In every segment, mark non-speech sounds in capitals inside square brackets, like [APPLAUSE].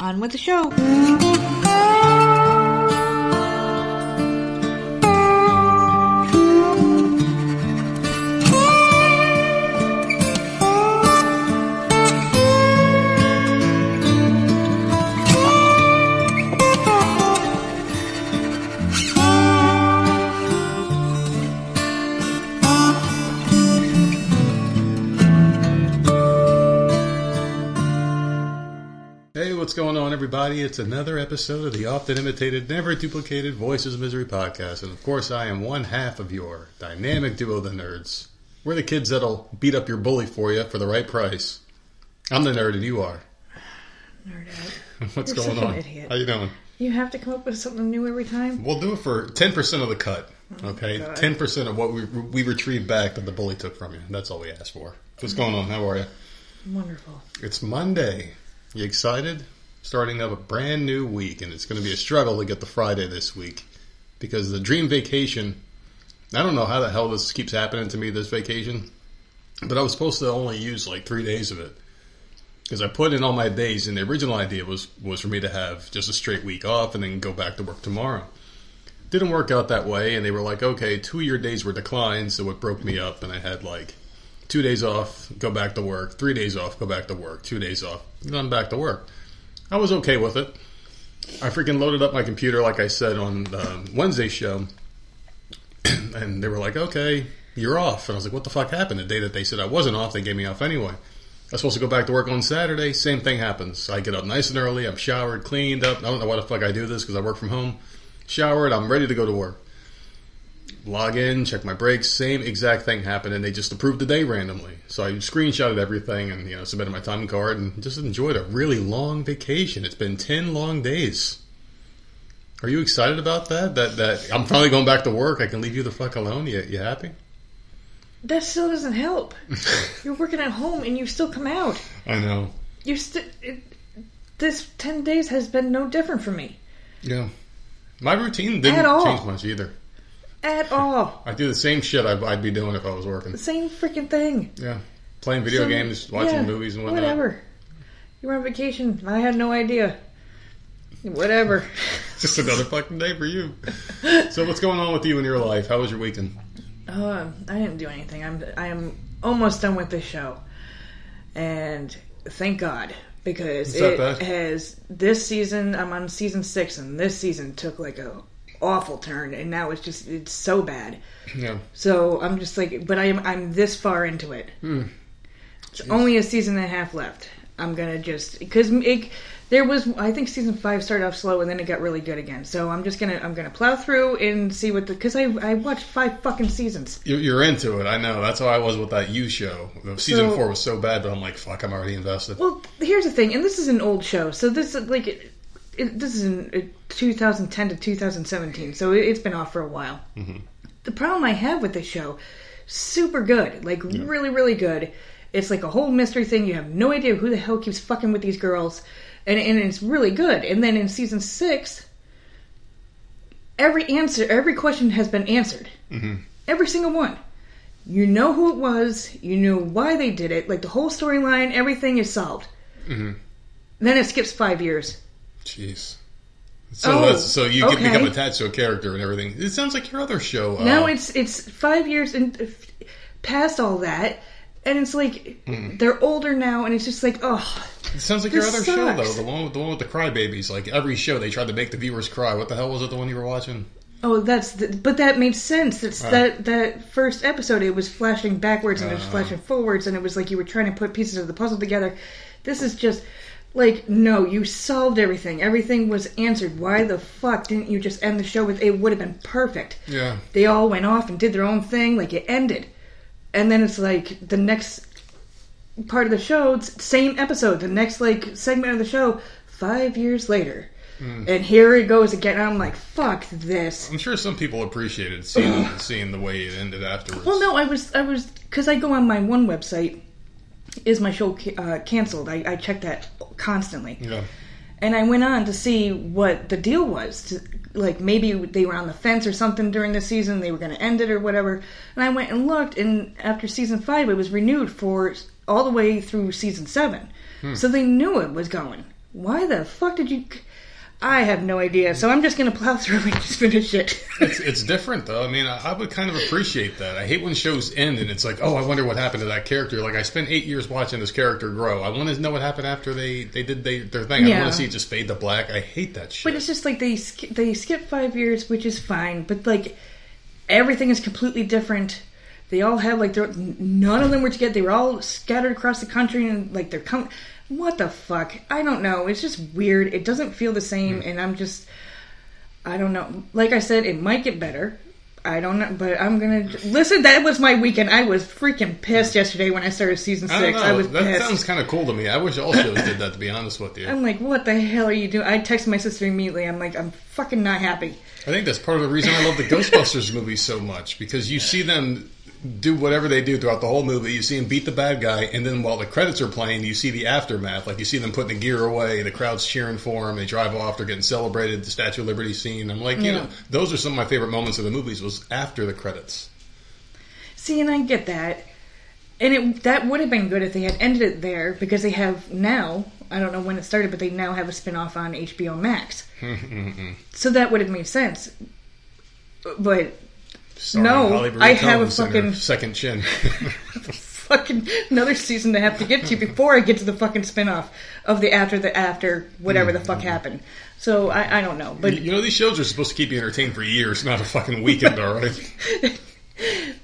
On with the show. Everybody? It's another episode of the often imitated, never duplicated Voices of Misery podcast. And of course, I am one half of your dynamic duo, the nerds. We're the kids that'll beat up your bully for you for the right price. I'm the nerd, and you are. Nerd out. [LAUGHS] What's You're going on? How you doing? You have to come up with something new every time. We'll do it for 10% of the cut, oh okay? Oh, God. 10% of what we, we retrieve back that the bully took from you. That's all we ask for. What's mm-hmm. going on? How are you? Wonderful. It's Monday. You excited? Starting up a brand new week, and it's going to be a struggle to get the Friday this week because the dream vacation. I don't know how the hell this keeps happening to me this vacation, but I was supposed to only use like three days of it because I put in all my days, and the original idea was was for me to have just a straight week off and then go back to work tomorrow. Didn't work out that way, and they were like, "Okay, two of your days were declined," so it broke me up, and I had like two days off, go back to work, three days off, go back to work, two days off, then I'm back to work. I was okay with it. I freaking loaded up my computer, like I said on the Wednesday show, [CLEARS THROAT] and they were like, okay, you're off. And I was like, what the fuck happened? The day that they said I wasn't off, they gave me off anyway. I was supposed to go back to work on Saturday, same thing happens. I get up nice and early, I'm showered, cleaned up. I don't know why the fuck I do this because I work from home. Showered, I'm ready to go to work log in, check my breaks, same exact thing happened, and they just approved the day randomly. So I screenshotted everything and you know submitted my time card and just enjoyed a really long vacation. It's been ten long days. Are you excited about that? That that I'm finally going back to work. I can leave you the fuck alone. You you happy? That still doesn't help. [LAUGHS] You're working at home and you still come out. I know. You still. This ten days has been no different for me Yeah. My routine didn't change much either. At all. I do the same shit I'd, I'd be doing if I was working. The same freaking thing. Yeah. Playing video Some- games, watching yeah, movies and whatnot. Whatever. You were on vacation. I had no idea. Whatever. [LAUGHS] Just another fucking day for you. [LAUGHS] So what's going on with you in your life? How was your weekend? Uh, I didn't do anything. I'm I am almost done with this show, and thank God because it bad? has this season. I'm on season six, and this season took like a awful turn, and now it's just it's so bad. Yeah. So I'm just like, but I'm I'm this far into it. Hmm. It's only a season and a half left. I'm gonna just because it. There was, I think, season five started off slow and then it got really good again. So I'm just gonna, I'm gonna plow through and see what the, because I, I watched five fucking seasons. You're, you're into it. I know. That's how I was with that You show. The season So- four was so bad, but I'm like, fuck, I'm already invested. Well, here's the thing, and this is an old show, so this like it, this is in uh, 2010 to 2017, so it, it's been off for a while. The problem I have with this show, super good, like really, really good. It's like a whole mystery thing. You have no idea who the hell keeps fucking with these girls, and and it's really good. And then in season six, every answer, every question has been answered. Every single one. You know who it was. You knew why they did it. Like the whole storyline, everything is solved. Mhm. Then it skips five years. Jeez. So Oh, that's so you okay. can become attached to a character and everything. It sounds like your other show. uh, Now it's it's five years and uh, past all that, and it's like they're older now, and it's just like oh, It sounds like your other show though. The one with the one with the crybabies. Like every show, they tried to make the viewers cry. What the hell was it? The one you were watching? oh that's the, but that made sense. It's Ah. that that first episode. It was flashing backwards and it was Ah. flashing forwards, and it was like you were trying to put pieces of the puzzle together. This is just. Like no, you solved everything. Everything was answered. Why the fuck didn't you just end the show with? It would have been perfect. Yeah. they all went off and did their own thing like it ended and then it's like the next part of the show it's same episode the next like segment of the show five years later hmm. and here it goes again i'm like fuck this I'm sure some people appreciated seeing seeing the way it ended afterwards. well no i was i was because i go on my one website is my show uh, canceled I, I check that constantly Yeah. and I went on to see what the deal was. To, like maybe they were on the fence or something during the season, they were going to end it or whatever. And I went and looked, and after season five, it was renewed for all the way through season seven. So they knew it was going. Why the fuck did you? I have no idea. So I'm just gonna plow [LAUGHS] through and just finish it. It's, it's different though. I mean, I, I would kind of appreciate that. I hate when shows end and it's like, oh, I wonder what happened to that character. Like I spent eight years watching this character grow. I want to know what happened after they they did they, their thing. I Yeah. want to see it just fade to black. I hate that shit. But it's just like they sk- they skip five years, which is fine. But like everything is completely different. They all have like none of them were together. They were all scattered across the country, and like they're come. What the fuck? I don't know. It's just weird. It doesn't feel the same, hmm. and I'm just. I don't know. Like I said, it might get better. I don't know, but I'm gonna listen. That was my weekend. I was freaking pissed yesterday when I started season I don't six. know. I was that pissed. sounds kind of cool to me. I wish all shows did that. To be honest with you, I'm like, what the hell are you doing? I texted my sister immediately. I'm like, I'm fucking not happy. I think that's part of the reason I love the Ghostbusters [LAUGHS] movies so much because you see them do whatever they do throughout the whole movie. You see them beat the bad guy, and then while the credits are playing, you see the aftermath. Like you see them putting the gear away, the crowd's cheering for them, they drive off, they're getting celebrated, the Statue of Liberty scene. I'm like, you know, those are some of my favorite moments of the movies was after the credits. See, and I get that, and it that would have been good if they had ended it there because they have now. I don't know when it started, but they now have a spin-off on HBO Max. [LAUGHS] Mm-hmm. so that would have made sense. But Sorry, No, I have a Combs and her fucking- second chin. [LAUGHS] [LAUGHS] fucking another season to have to get to before I get to the fucking spin-off of the after the after whatever the fuck mm-hmm. happened. So I, I don't know, but you know, these shows are supposed to keep you entertained for years, not a fucking weekend, all right? [LAUGHS]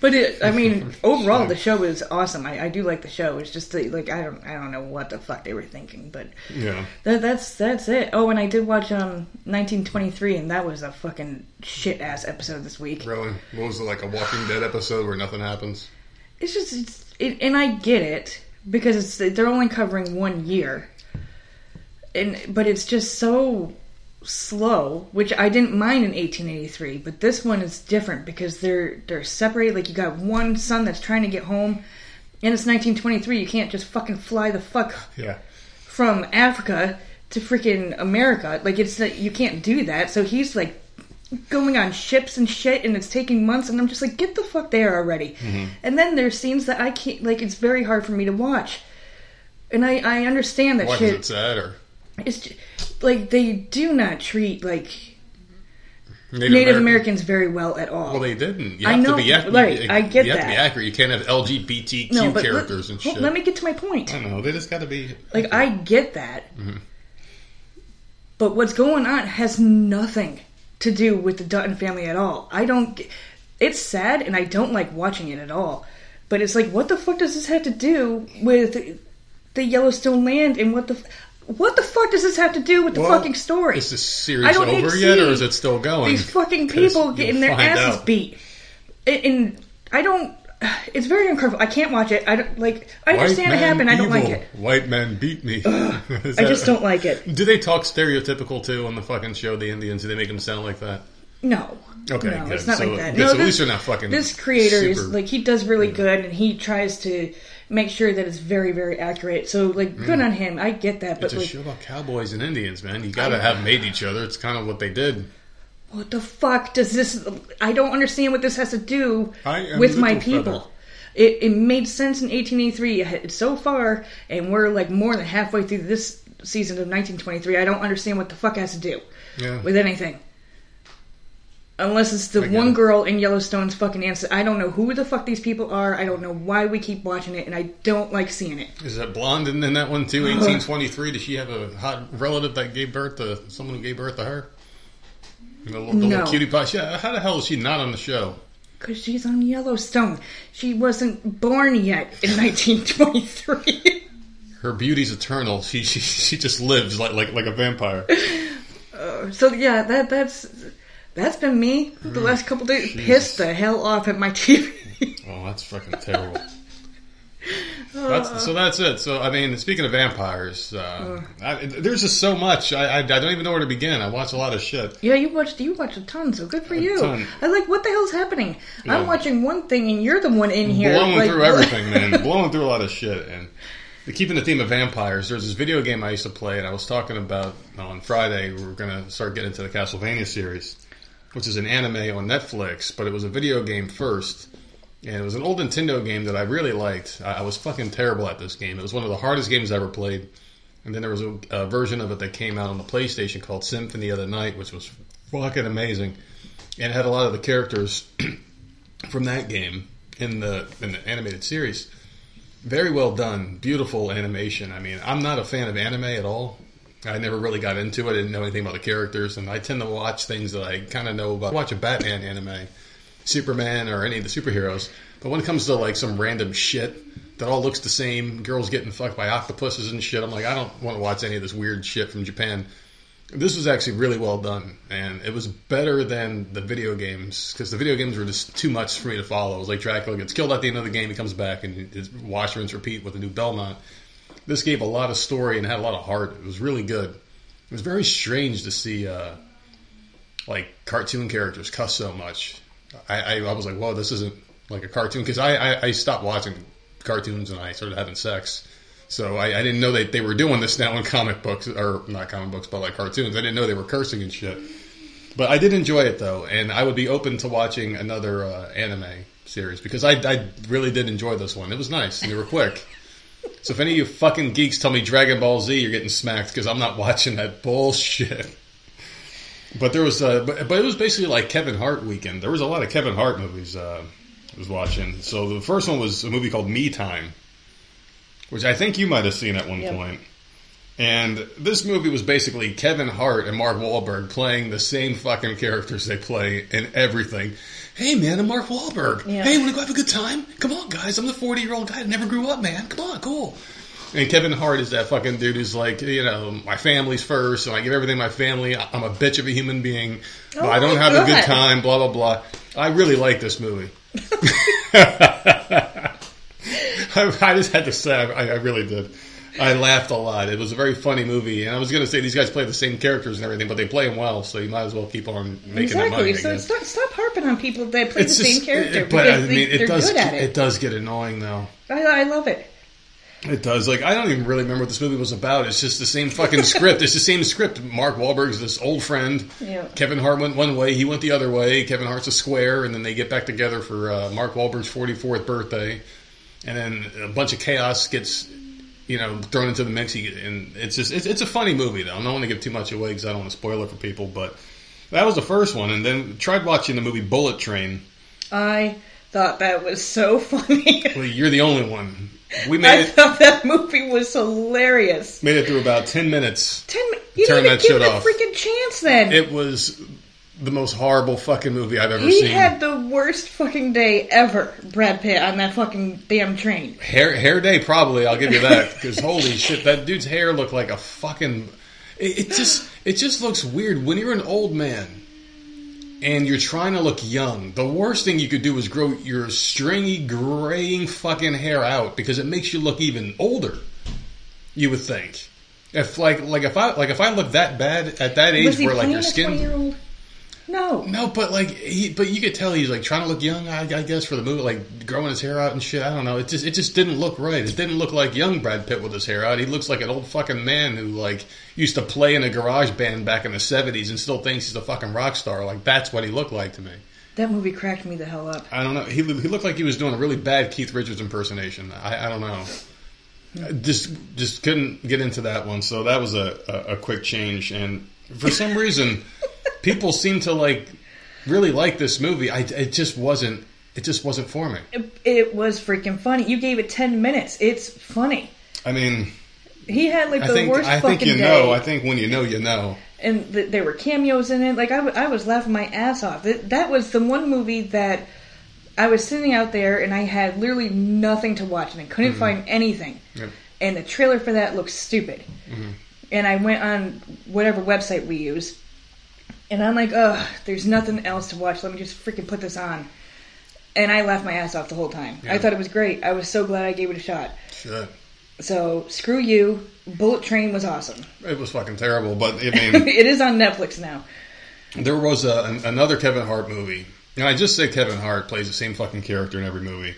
But it, I mean, [LAUGHS] overall, the show is awesome. I, I do like the show. It's just the, like I don't, I don't know what the fuck they were thinking, but Yeah. that, that's that's it. Oh, and I did watch um 1923, and that was a fucking shit ass episode this week. Really? What was it, like a Walking Dead episode where nothing happens? It's just, it's, it, and I get it because it's they're only covering one year, and but it's just so slow, which I didn't mind in 1883, but this one is different because they're they're separated. Like you got one son that's trying to get home, and it's 1923. You can't just fucking fly the fuck Yeah. from Africa to freaking America. Like it's you can't do that. So he's like going on ships and shit, and it's taking months. And I'm just like, get the fuck there already. Mm-hmm. And then there's scenes that I can't. Like it's very hard for me to watch. And I I understand that Why shit. is it sad or It's ju- like they do not treat like Native, Native American? Americans very well at all. Well, they didn't. You I have know, to be accurate. right, I get you have to be accurate. You can't have LGBTQ no, characters let, and shit. let me get to my point. I don't know. They just got to be Like I get that, Mm-hmm. but what's going on has nothing to do with the Dutton family at all. I don't. It's sad, and I don't like watching it at all. But it's like, what the fuck does this have to do with the Yellowstone land? And what the f- what the fuck does this have to do with the Well, fucking story? Is this series over yet, or is it still going? These fucking people getting their asses out. beat, and, I don't. It's very uncomfortable. I can't watch it. I don't like. I understand it happened. I don't like it. White men beat me. [LAUGHS] Is I just don't like it. Do they talk stereotypical too on the fucking show? The Indians? Do they make them sound like that? No. Okay, no, good. it's not So- like that. No, so at this, least they're not fucking This creator is like he does really good, and he tries to make sure that it's very, very accurate. So like, good on him. I get that, but Mm. It's a like, show about cowboys and Indians, man. You got to have made each other. It's kind of what they did. what the fuck does this? I don't understand what this has to do with my people. Feather. It, it made sense in 1883 so far, and we're like more than halfway through this season of 1923. I don't understand what the fuck has to do Yeah. with anything. Unless it's the one it. girl in Yellowstone's fucking answer. I don't know who the fuck these people are. I don't know why we keep watching it, and I don't like seeing it. Is that blonde in, in that one too? 1823. Does she have a hot relative that gave birth to someone who gave birth to her? The little, the No. little cutie pie. Yeah, how the hell is she not on the show? Because she's on Yellowstone. She wasn't born yet in [LAUGHS] 1923. Her beauty's eternal. She she, she just lives like like like a vampire. [LAUGHS] Uh, so yeah, that that's that's been me mm. the last couple days. Pissed the hell off at my TV. [LAUGHS] Oh, that's fucking terrible. [LAUGHS] That's, so uh. that's it. So I mean, speaking of vampires, uh, uh, I, there's just so much. I, I I don't even know where to begin. I watch a lot of shit. yeah, you watched you watched a ton, so good for you. ton. I like what the hell's happening. Yeah. I'm watching one thing, and you're the one in here blowing like, through everything, man. [LAUGHS] blowing through a lot of shit. And keeping the theme of vampires, there's this video game I used to play, and I was talking about on Friday. We were going to start getting into the Castlevania series, which is an anime on Netflix, but it was a video game first. And it was an old Nintendo game that I really liked. I, I was fucking terrible at this game. It was one of the hardest games I ever played. And then there was a, a version of it that came out on the PlayStation called Symphony of the Night, which was fucking amazing, and it had a lot of the characters [CLEARS THROAT] from that game in the in the animated series. Very well done, beautiful animation. I mean, I'm not a fan of anime at all. I never really got into it. I didn't know anything about the characters, and I tend to watch things that I kind of know about. Watch a Batman anime, Superman, or any of the superheroes. But when it comes to like some random shit that all looks the same, girls getting fucked by octopuses and shit, I'm like, I don't want to watch any of this weird shit from Japan. This was actually really well done, and it was better than the video games because the video games were just too much for me to follow. It was like Dracula gets killed at the end of the game, he comes back and it's wash, rinse, repeat with a new Belmont. This gave a lot of story and had a lot of heart. It was really good. It was very strange to see uh, like cartoon characters cuss so much. I, I, I was like, whoa, this isn't like a cartoon because I, I, I stopped watching cartoons and I started having sex. So I, I didn't know that they were doing this now in comic books or not comic books, but like cartoons. I didn't know they were cursing and shit. But I did enjoy it though, and I would be open to watching another uh, anime series because I, I really did enjoy this one. It was nice and they were quick. So if any of you fucking geeks tell me Dragon Ball Z, you're getting smacked because I'm not watching that bullshit. But there was, uh, but, but it was basically like Kevin Hart weekend. There was a lot of Kevin Hart movies uh, I was watching. So the first one was a movie called Me Time, which I think you might have seen at one Yep. point. And this movie was basically Kevin Hart and Mark Wahlberg playing the same fucking characters they play in everything. Hey man, I'm Mark Wahlberg. Yeah. Hey, wanna go have a good time? Come on guys, I'm the 40 year old guy that never grew up, man. Come on, cool. And Kevin Hart is that fucking dude who's like, you know, my family's first, and I give everything to my family. I'm a bitch of a human being, but Oh I don't my have a good time, blah, blah, blah. I really like this movie. [LAUGHS] [LAUGHS] I, I just had to say, I, I really did. I laughed a lot. It was a very funny movie, and I was going to say these guys play the same characters and everything, but they play them well, so you might as well keep on making money. Exactly. I So stop, stop harping on people that play It's the same just- character it- but I mean, they, it does. it. It does get annoying though. I, I love it. It does. Like I don't even really remember what this movie was about. It's just the same fucking [LAUGHS] script. It's the same script. Mark Wahlberg's this old friend. Yeah. Kevin Hart went one way. He went the other way. Kevin Hart's a square, and then they get back together for uh, Mark Wahlberg's 44th birthday, and then a bunch of chaos gets. You know, thrown into the mix, He- and it's just it's, it's a funny movie though. I don't want to give too much away because I don't want to spoil it for people. But that was the first one, and then tried watching the movie Bullet Train. I thought that was so [LAUGHS] funny. Well, you're the only one. We I made it thought that movie was hilarious. made it through about ten minutes. Ten, you Turn didn't that even give shit it a off. freaking chance then. It was the most horrible fucking movie I've ever he seen. He had the worst fucking day ever, Brad Pitt, on that fucking damn train. hair hair day probably. I'll give you that because holy [LAUGHS] shit, that dude's hair looked like a fucking. It, it just it just looks weird when you're an old man and you're trying to look young. The worst thing you could do is grow your stringy, graying fucking hair out because it makes you look even older. You would think. If like like if I like if I look that bad at that age where like your skin 20 year old? No. No, but like, he, but you could tell he's like trying to look young. I, I guess for the movie, like growing his hair out and shit. I don't know. It just, it just didn't look right. It didn't look like young Brad Pitt with his hair out. He looks like an old fucking man who like used to play in a garage band back in the seventies and still thinks he's a fucking rock star. Like that's what he looked like to me. That movie cracked me the hell up. I don't know. He, he looked like he was doing a really bad Keith Richards impersonation. I, I don't know. I Just just couldn't get into that one. So that was a, a, a quick change. And for some reason, people seem to like really like this movie. I it just wasn't. It just wasn't for me. It, it was freaking funny. You gave it 10 minutes. It's funny. I mean, He had like the think worst I fucking think you day. know. I think when you know, you know. and th- there were cameos in it. Like I, w- I was laughing my ass off. That, that was the one movie that I was sitting out there and I had literally nothing to watch and I couldn't mm-hmm. find anything. Yep. And the trailer for that looked stupid. Mm-hmm. And I went on whatever website we use, and I'm like, ugh, there's nothing else to watch. Let me just freaking put this on. And I laughed my ass off the whole time. I thought it was great. I was so glad I gave it a shot. Shit. So screw you. Bullet Train was awesome. It was fucking terrible. But I mean, [LAUGHS] it is on Netflix now. There was a, an, another Kevin Hart movie, and I just say Kevin Hart plays the same fucking character in every movie.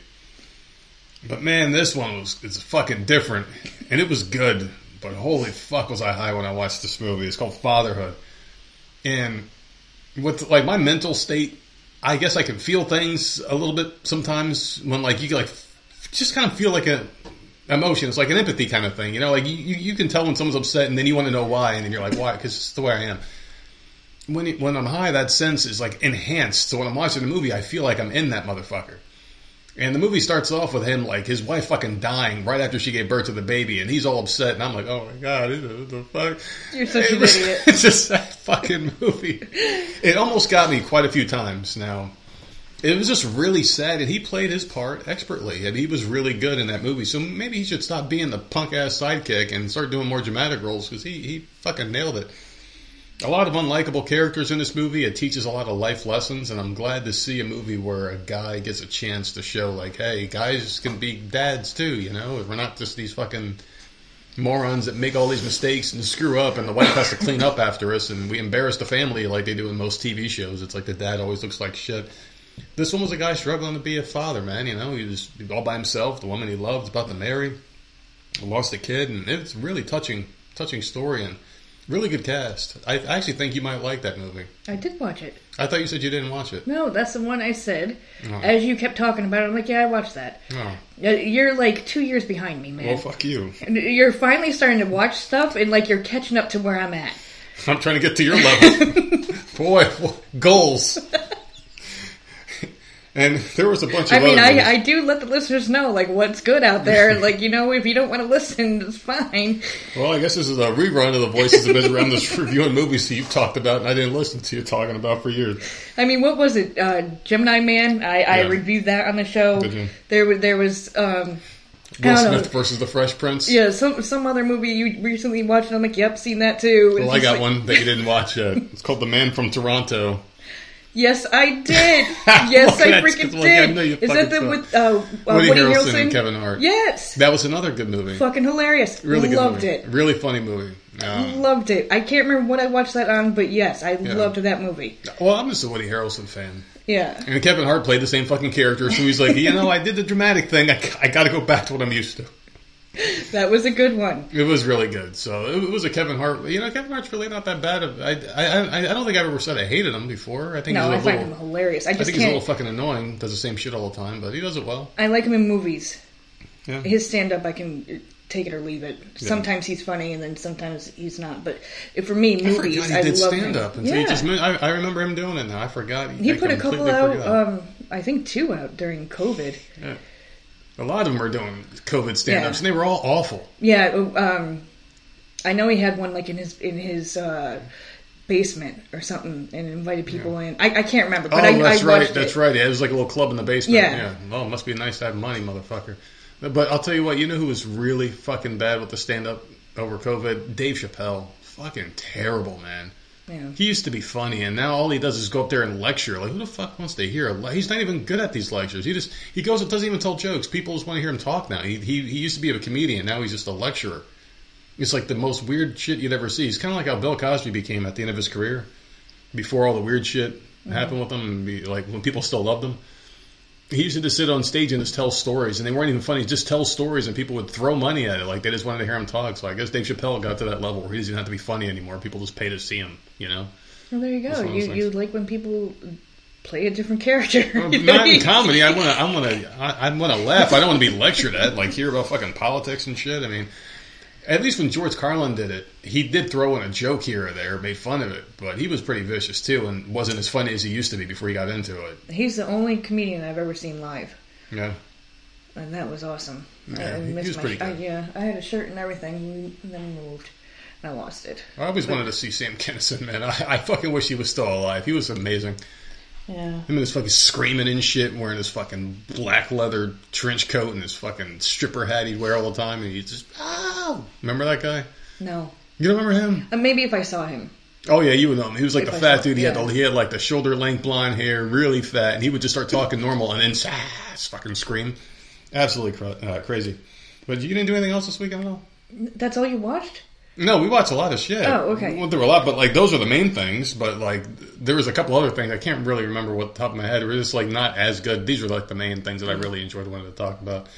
But man, this one was it's fucking different, and it was good. But holy fuck, was I high when I watched this movie? It's called Fatherhood, and with like my mental state, I guess I can feel things a little bit sometimes when like you like just kind of feel like a emotion. It's like an empathy kind of thing. You know, like you, you, can tell when someone's upset and then you want to know why and then you're like, why? Because it's the way I am. When, when I'm high, that sense is like enhanced. So when I'm watching a movie, I feel like I'm in that motherfucker. And the movie starts off with him like his wife fucking dying right after she gave birth to the baby, and he's all upset, and I'm like, oh my god, what the fuck? You're such It an [LAUGHS] was- idiot. It's [LAUGHS] just that fucking movie. It almost got me quite a few times now. It was just really sad, and he played his part expertly, and he was really good in that movie. So maybe he should stop being the punk ass sidekick and start doing more dramatic roles because he, he fucking nailed it. A lot of unlikable characters in this movie. It teaches a lot of life lessons, and I'm glad to see a movie where a guy gets a chance to show, like, hey, guys can be dads too, you know? We're not just these fucking morons that make all these mistakes and screw up, and the wife has to clean up after us, and we embarrass the family like they do in most TV shows. It's like the dad always looks like shit. This one was a guy struggling to be a father, man. You know, he was all by himself. The woman he loved about to marry lost a kid, and it's really touching, touching story and really good cast. I, I actually think you might like that movie. I did watch it. I thought you said you didn't watch it. No, that's the one I said. Oh. As you kept talking about it, I'm like, yeah, I watched that. Oh, Uh, You're like two years behind me, man. well, fuck you. You're finally starting to watch stuff, and like you're catching up to where I'm at. I'm trying to get to your level. [LAUGHS] Boy, goals. [LAUGHS] and there was a bunch of I mean, I. I do let the listeners know like what's good out there. [LAUGHS] like you know, if you don't want to listen, it's fine. Well, I guess this is a rerun of the Voices of. I'm just reviewing movies that you've talked about and I didn't listen to you talking about for years. I mean, what was it? Uh, Gemini Man. I, I reviewed that on the show. There was there was um, Will don't know. Smith versus the Fresh Prince. yeah some some other movie you recently watched. And I'm like, yep, seen that too. And Well, I got like, one that you didn't watch yet. [LAUGHS] It's called The Man from Toronto. Yes, I did. [LAUGHS] Yes, I freaking good. Well, I did. Is that the with uh, uh, Woody, Woody, Harrelson, Harrelson? and Kevin Hart. Yes, That was another good movie. fucking hilarious. Really good Loved movie. it. Really funny movie. Um, Loved it. I can't remember what I watched that on, but yes, I loved that movie. well, I'm just a Woody Harrelson fan. Yeah. And Kevin Hart played the same fucking character, so he's like, you know, I did the dramatic thing. I, I got to go back to what I'm used to. [LAUGHS] That was a good one. It was really good. So it was a Kevin Hart. You know, Kevin Hart's really not that bad. I I, I, I don't think I've ever said I hated him before. I think No, I he's a find little. him hilarious. I I think he's a little fucking annoying. Does the same shit all the time, but he does it well. I like him in movies. Yeah. His stand up, I can take it or leave it. Sometimes he's funny, and then sometimes he's not. But for me, I movies, he I did love stand up until yeah. just. I, I remember him doing it now. I forgot. he I put a couple out. Um, I think two out during COVID. Yeah. A lot of them are doing COVID stand-ups, Yeah. and they were all awful. Yeah, um, I know he had one like in his in his uh, basement or something, and invited people in. I, I can't remember, but oh, I, that's I right. That's it. right. It was like a little club in the basement. Yeah. Oh, it must be nice to have money, motherfucker. But I'll tell you what. You know who was really fucking bad with the stand-up over COVID? Dave Chappelle. Fucking terrible, man. Yeah. He used to be funny, and now all he does is go up there and lecture. Like, who the fuck wants to hear? A He's not even good at these lectures. He just he goes and doesn't even tell jokes. People just want to hear him talk now. He he, he used to be a comedian. Now he's just a lecturer. It's like the most weird shit you'd ever see. He's kind of like how Bill Cosby became at the end of his career, before all the weird shit happened with him, and be, like when people still loved him. He used to just sit on stage and just tell stories, and they weren't even funny. Just tell stories, and people would throw money at it. Like they just wanted to hear him talk. So I guess Dave Chappelle got to that level where he doesn't have to be funny anymore. People just pay to see him. You know. Well, there you go. That's one of You you like when people play a different character. Well, not in [LAUGHS] comedy. I want to. I want to. I, I want to laugh. I don't want to be lectured at. Like hear about fucking politics and shit. I mean, at least when George Carlin did it, he did throw in a joke here or there, made fun of it, but he was pretty vicious too, and wasn't as funny as he used to be before he got into it. He's the only comedian I've ever seen live, Yeah. and that was awesome. Yeah, I he was my pretty I, yeah, I had a shirt and everything, and then moved. and I lost it. I always wanted to see Sam Kinison, man. [LAUGHS] I, I fucking wish he was still alive. He was amazing. Yeah. Him and his fucking screaming and shit, and wearing his fucking black leather trench coat and his fucking stripper hat he'd wear all the time, and he just oh, remember that guy? No. You don't remember him? Uh, maybe if I saw him. Oh yeah, you would know him. He was like If the I fat saw- dude. He had the, he had like the shoulder length blonde hair, really fat, and he would just start talking normal and then [LAUGHS] ah, fucking scream, absolutely cra- uh, crazy. But you didn't do anything else this weekend at all? That's all you watched? No, we watched a lot of shit. Oh, okay. We went through a lot, but like those are the main things. But like there was a couple other things I can't really remember what the top of my head. It was just like not as good. These were like the main things that I really enjoyed wanted to talk about.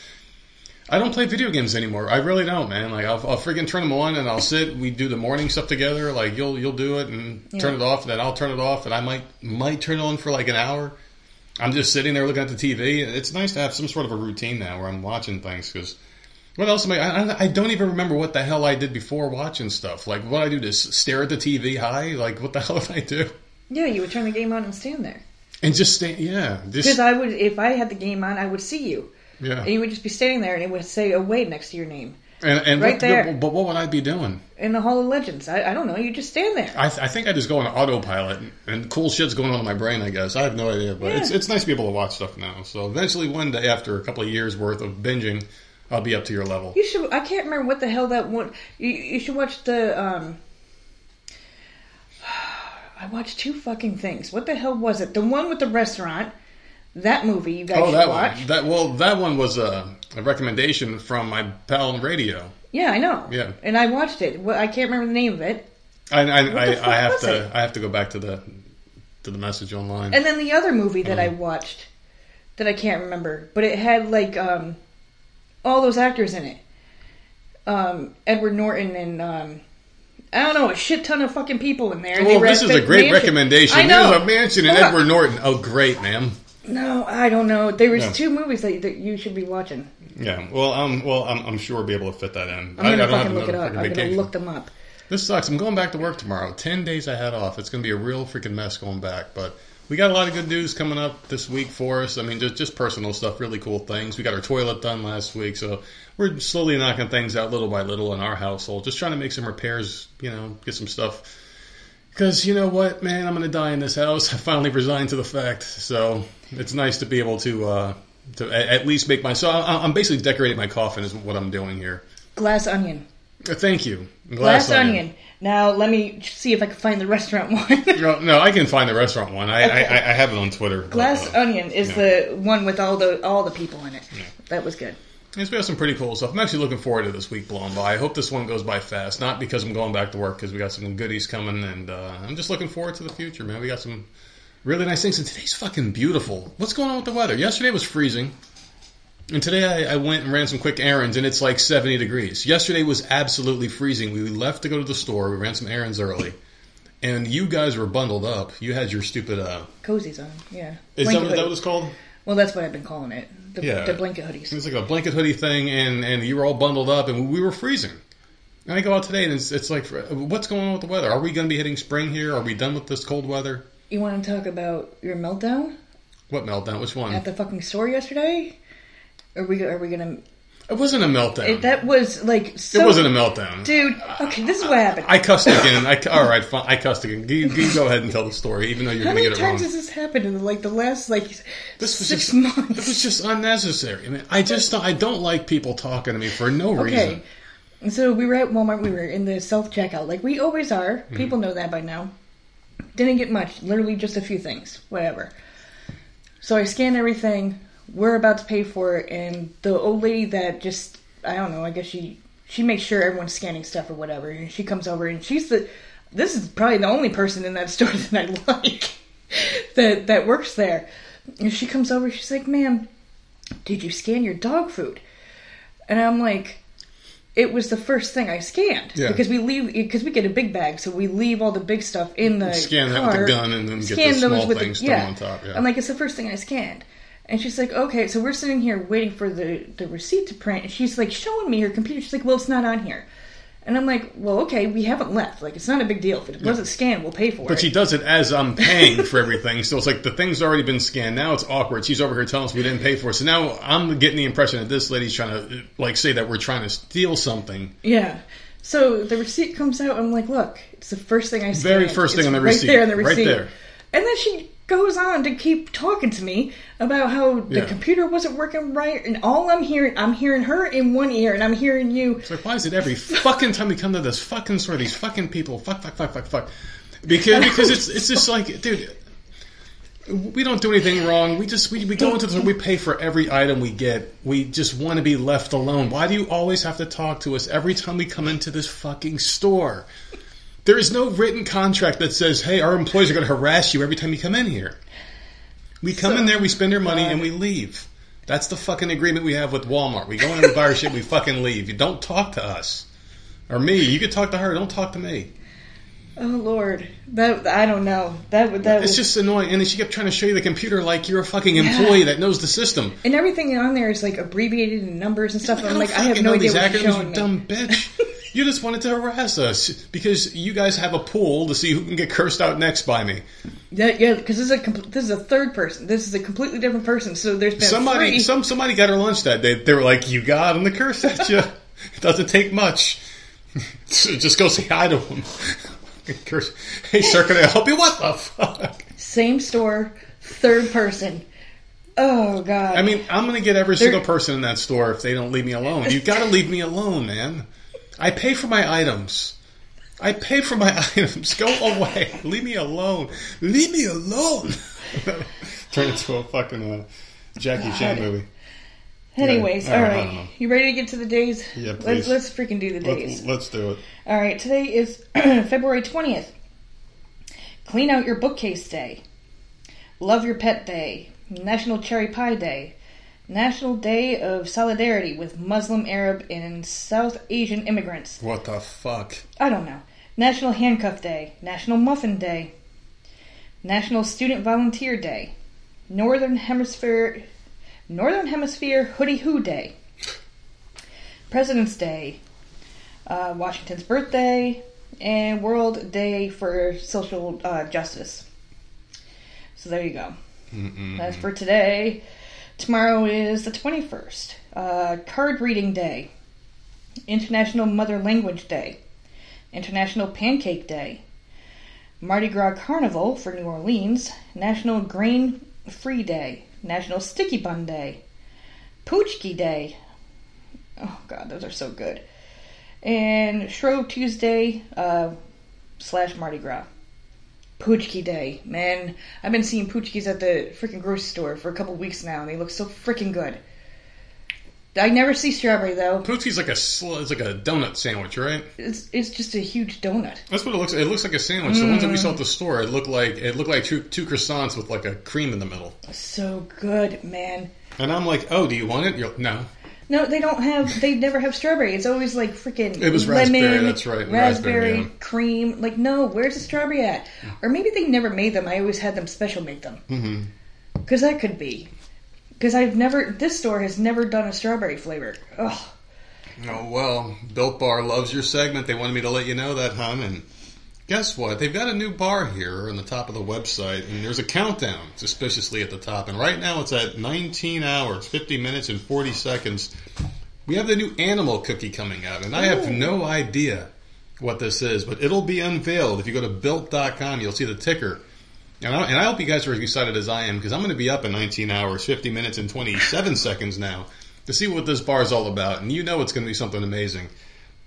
I don't play video games anymore. I really don't, man. Like I'll, I'll freaking turn them on and I'll sit. We do the morning stuff together. Like you'll you'll do it and turn it off, and then I'll turn it off, and I might might turn it on for like an hour. I'm just sitting there looking at the TV. It's nice to have some sort of a routine now where I'm watching things because What else am I, I? I don't even remember what the hell I did before watching stuff. Like, what I do? Just stare at the TV high? Like, what the [LAUGHS] hell did I do? Yeah, you would turn the game on and stand there. And just stand, yeah. Because I would, if I had the game on, I would see you, yeah. and you would just be standing there, and it would say "away" next to your name And, and right what, there. But what would I be doing? in the Hall of Legends. I, I don't know. You just stand there. I, th- I think I just go on autopilot and, and cool shit's going on in my brain. I guess I have no idea, but Yeah. it's it's nice to be able to watch stuff now. So eventually, one day after a couple of years worth of binging, I'll be up to your level. You should. I can't remember what the hell that one. You, you should watch the. um [SIGHS] I watched two fucking things. What the hell was it? The one with the restaurant. That movie you guys Oh, that watch. one. That well, that one was a, a recommendation from my pal on radio. Yeah, I know. Yeah. And I watched it. Well, I can't remember the name of it. I I, I, I have to it? I have to go back to the to the message online. And then the other movie that Uh-huh. I watched that I can't remember, but it had like um all those actors in it. Um Edward Norton and um I don't know, a shit ton of fucking people in there. Well, this is a great mansion. recommendation. I know. Here's a mansion in. Edward Norton. Oh, great, ma'am. No, I don't know. There was Yeah. two movies that, that you should be watching. Yeah. Well, um, well, I'm, I'm sure we'll be able to fit that in. I'm gonna I don't fucking look it up. I'm gonna look them up. This sucks. I'm going back to work tomorrow. Ten days I had off. It's going to be a real freaking mess going back. But we got a lot of good news coming up this week for us. I mean, just just personal stuff, really cool things. We got our toilet done last week, so we're slowly knocking things out little by little in our household. Just trying to make some repairs. You know, get some stuff. Because you know what, man, I'm going to die in this house. [LAUGHS] I finally resigned to the fact. So it's nice to be able to uh, to at least make my. So I'm basically decorating my coffin is what I'm doing here. Glass onion. Uh, Thank you. Glass, onion. Now let me see if I can find the restaurant [LAUGHS] one. No, no, I can find the restaurant one. I, Okay. I, I have it on Twitter. Glass uh, onion is the one with all the all the people in it. That was good. It's got some pretty cool stuff. I'm actually looking forward to this week blowing by. I hope this one goes by fast. Not because I'm going back to work, because we got some goodies coming, and uh, I'm just looking forward to the future, man. We got some really nice things, and today's fucking beautiful. What's going on with the weather? Yesterday was freezing, and today I, I went and ran some quick errands, and it's like 70 degrees. Yesterday was absolutely freezing. We left to go to the store. We ran some errands early, and you guys were bundled up. You had your stupid. Uh, Cozies on. Yeah. is that, Blanket what- is that what it's called? Well, that's what I've been calling it. The, Yeah. the blanket hoodies. It was like a blanket hoodie thing, and, and you were all bundled up, and we were freezing. And I go out today, and it's, it's like, what's going on with the weather? Are we going to be hitting spring here? Are we done with this cold weather? You want to talk about your meltdown What meltdown? Which one? at the fucking store yesterday? Are we are we gonna? It wasn't a meltdown. It, that was like so. it wasn't a meltdown. Dude, okay, this is what happened. I cussed again. I, all right, fine. I cussed again. You, you go ahead and tell the story, even though you're How going to many get it wrong. times has this happened in like the last like This was six just, months? It was just unnecessary. I mean, I just I don't like people talking to me for no reason. Okay. So we were at Walmart. We were in the self checkout, like we always are. Mm-hmm. People know that by now. Didn't get much. Literally just a few things. Whatever. So I scan everything. We're about to pay for it, and the old lady that just I don't know. I guess she she makes sure everyone's scanning stuff or whatever. And she comes over, and she's the this is probably the only person in that [LAUGHS] store that I like that that works there. And she comes over. She's like, "Ma'am, did you scan your dog food?" And I'm like, it was the first thing I scanned Yeah. because we leave because we get a big bag, so we leave all the big stuff in the Scan that with the gun and then get the small things the, yeah. on top. Yeah. I'm like, it's the first thing I scanned. And she's like, okay, so we're sitting here waiting for the, the receipt to print. And she's like showing me her computer. She's like, well, it's not on here. And I'm like, well, okay, we haven't left. Like, it's not a big deal. If it wasn't scanned, we'll pay for But it. But she does it as I'm paying for everything. So it's like the thing's already been scanned. Now it's awkward. She's over here telling us we didn't pay for it. So now I'm getting the impression that this lady's trying to like say that we're trying to steal something. Yeah. So the receipt comes out. I'm like, look, it's the first thing I scanned. Very first thing It's on the right receipt. there on the receipt. Right there. And then she goes on to keep talking to me about how the Yeah. computer wasn't working right, and all I'm hearing, I'm hearing her in one ear, and I'm hearing you. It's like why is it every fucking time we come to this fucking store, these fucking people, fuck, fuck, fuck, fuck, fuck, because because it's it's just like, dude. We don't do anything wrong. We just we, we go into the store. We pay for every item we get. We just want to be left alone. Why do you always have to talk to us every time we come into this fucking store? There is no written contract that says, "Hey, our employees are going to harass you every time you come in here." We come So- in there, we spend our money, and we leave. That's the fucking agreement we have with Walmart. We go in and buy our shit, we fucking leave. You don't talk to us or me. You can talk to her. Don't talk to me. Oh Lord, that I don't know. That would that It's was, just annoying. And then she kept trying to show you the computer like you're a fucking employee that knows the system. and everything on there is like abbreviated in numbers and stuff. I'm like, I have no idea what you're showing me. dumb bitch. [LAUGHS] you just wanted to harass us because you guys have a pool to see who can get cursed out next by me. Yeah, yeah, because this is a compl- this is a third person. This is a completely different person. So there's been Somebody, three. some somebody got her lunch that day. They were like, "You got him to curse at you. [LAUGHS] It doesn't take much. [LAUGHS] So just go say hi to him." [LAUGHS] curse. Hey, sir, can I help you? What the fuck? Same store, third person. Oh God. I mean, I'm gonna get every They're- single person in that store if they don't leave me alone. You got to leave me alone, man. I pay for my items. I pay for my [LAUGHS] items. Go away. Leave me alone. Leave me alone. [LAUGHS] Turn into a fucking uh, Jackie Chan movie. Anyways, Yeah, all I don't know. right. You ready to get to the days? Yeah, Let's please. let's freaking do the days. Let's, let's do it. All right. Today is [CLEARS THROAT] February twentieth. Clean out your bookcase day. Love your pet day. National Cherry Pie Day. National Day of Solidarity with Muslim, Arab, and South Asian immigrants. What the fuck? I don't know. National Handcuff Day, National Muffin Day, National Student Volunteer Day, Northern Hemisphere Northern Hemisphere Hoodie Hoo Day, President's Day, uh, Washington's birthday, and World Day for Social uh, Justice. So there you go. That's for today. Tomorrow is the 21st. Uh, card Reading Day, International Mother Language Day. International Pancake Day, Mardi Gras Carnival for New Orleans, National Grain Free Day, National Sticky Bun Day, Paczki Day. Oh God, those are so good. And Shrove Tuesday uh, slash Mardi Gras. Paczki Day, man. I've been seeing paczkis at the freaking grocery store for a couple weeks now, and they look so freaking good. I never see strawberry though. Poochie's like a sl- it's like a donut sandwich, right? It's it's just a huge donut. That's what it looks. It looks like a sandwich. The ones that we mm. saw at the store, it looked like it looked like two, two croissants with like a cream in the middle. So good, man. And I'm like, oh, do you want it? You're, no. No, they don't have. They never have strawberry. It's always like freaking. It was lemon, raspberry, that's right, Raspberry, raspberry, yeah. cream. Like, no, where's the strawberry at? Or maybe they never made them. I always had them special make them. Mm-hmm. Because that could be. Because I've never. This store has never done a strawberry flavor. Ugh. Oh well, Built Bar loves your segment. They wanted me to let you know that, hon. And guess what? They've got a new bar here on the top of the website, and there's a countdown suspiciously at the top. And right now it's at 19 hours, 50 minutes, and 40 seconds. We have the new animal cookie coming out, and I have no idea what this is, but it'll be unveiled. If you go to built.com, you'll see the ticker. And I, and I hope you guys are as excited as I am because I'm going to be up in 19 hours, 50 minutes, and 27 seconds now to see what this bar is all about. And you know it's going to be something amazing.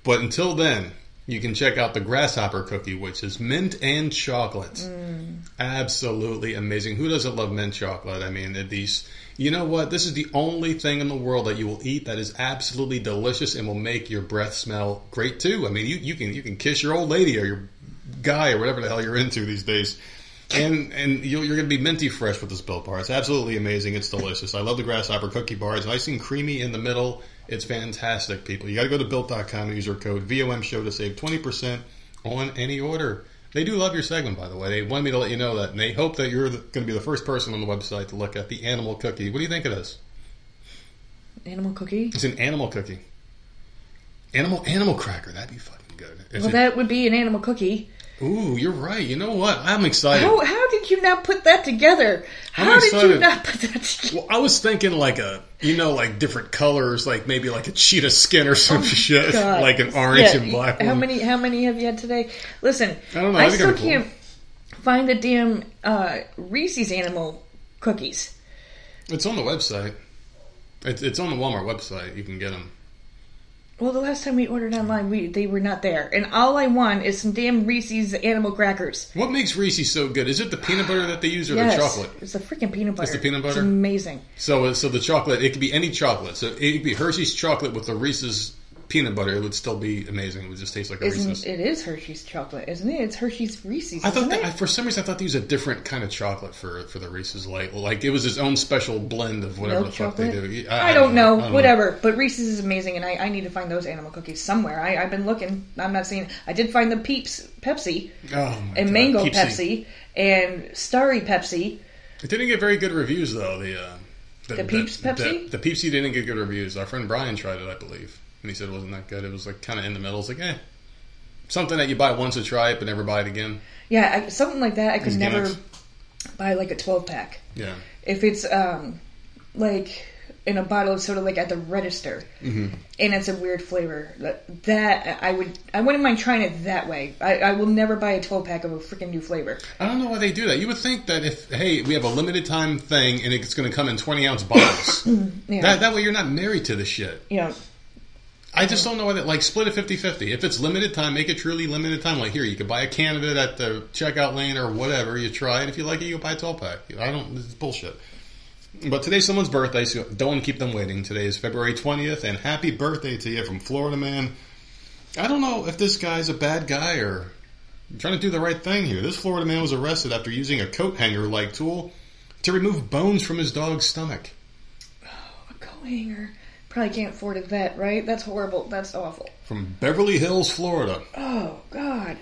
But until then, you can check out the grasshopper cookie, which is mint and chocolate. Mm. Absolutely amazing. Who doesn't love mint chocolate? I mean, these. You know what? This is the only thing in the world that you will eat that is absolutely delicious and will make your breath smell great too. I mean, you, you can you can kiss your old lady or your guy or whatever the hell you're into these days. And and you're, you're going to be minty fresh with this Built Bar. It's absolutely amazing. It's delicious. I love the grasshopper cookie bar. It's nice and creamy in the middle. It's fantastic, people. You got to go to built.com and use our code VOM show to save 20% on any order. They do love your segment, by the way. They wanted me to let you know that, and they hope that you're going to be the first person on the website to look at the animal cookie. What do you think it is? Animal cookie? It's an animal cookie. Animal animal cracker. That'd be fucking good. If Well, it- that would be an animal cookie. Ooh, you're right. You know what? I'm excited. How, how did you not put that together? I'm How did you not put that together? Well, I was thinking like a, you know, like different colors, like maybe like a cheetah skin or some shit, Oh, [LAUGHS] God. like an orange Yeah, and black How one. many? How many have you had today? Listen, I don't know, I I still I'm cool. can't find the damn uh, Reese's animal cookies. It's on the website. It's, it's on the Walmart website. You can get them. Well, the last time we ordered online, we they were not there, and all I want is some damn Reese's animal crackers. What makes Reese's so good? Is it the peanut butter that they use or yes, the chocolate? It's the freaking peanut butter. It's the peanut butter? It's amazing. So, uh, so the chocolate, it could be any chocolate. So it could be Hershey's chocolate with the Reese's peanut butter, it would still be amazing. It would just taste like a Isn't Reese's. it is Hershey's chocolate, isn't it? It's Hershey's Reese's. I thought that? I, for some reason I thought they used a different kind of chocolate for for the Reese's light. Like it was its own special blend of whatever Milk the fuck chocolate? they do. I, don't know. Whatever. But Reese's is amazing, and I, I need to find those animal cookies somewhere. I, I've been looking. I'm not seeing. I did find the Peeps Pepsi Oh and God. Mango Peepsy. Pepsi and Starry Pepsi. It didn't get very good reviews though. The uh, The Peeps Pepsi? The, the Peepsy didn't get good reviews. Our friend Brian tried it, I believe, and he said it wasn't that good. It was like kind of in the middle. It's like eh, something that you buy once to try it, but never buy it again. Yeah, I, something like that. I could These never gimmicks. buy like a 12 pack. Yeah. If it's um like in a bottle of soda, like at the register, Mm-hmm. and it's a weird flavor, that, that I would I wouldn't mind trying it that way. I, I will never buy a 12 pack of a freaking new flavor. I don't know why they do that. You would think that if hey, we have a limited time thing and it's going to come in twenty ounce bottles, [COUGHS] Yeah, that that way you're not married to the shit. know, I just don't know why that, like, split it 50-50. If it's limited time, make it truly limited time. Like, here, you can buy a can of it at the checkout lane or whatever. You try it. If you like it, you go buy a 12-pack. I don't, this is bullshit. But today's someone's birthday, so don't keep them waiting. Today is February 20th, and happy birthday to you from Florida Man. I don't know if this guy's a bad guy or trying to do the right thing here. This Florida man was arrested after using a coat hanger-like tool to remove bones from his dog's stomach. Oh, a coat hanger. Probably can't afford a vet, right? That's horrible. That's awful. From Beverly Hills, Florida. Oh God.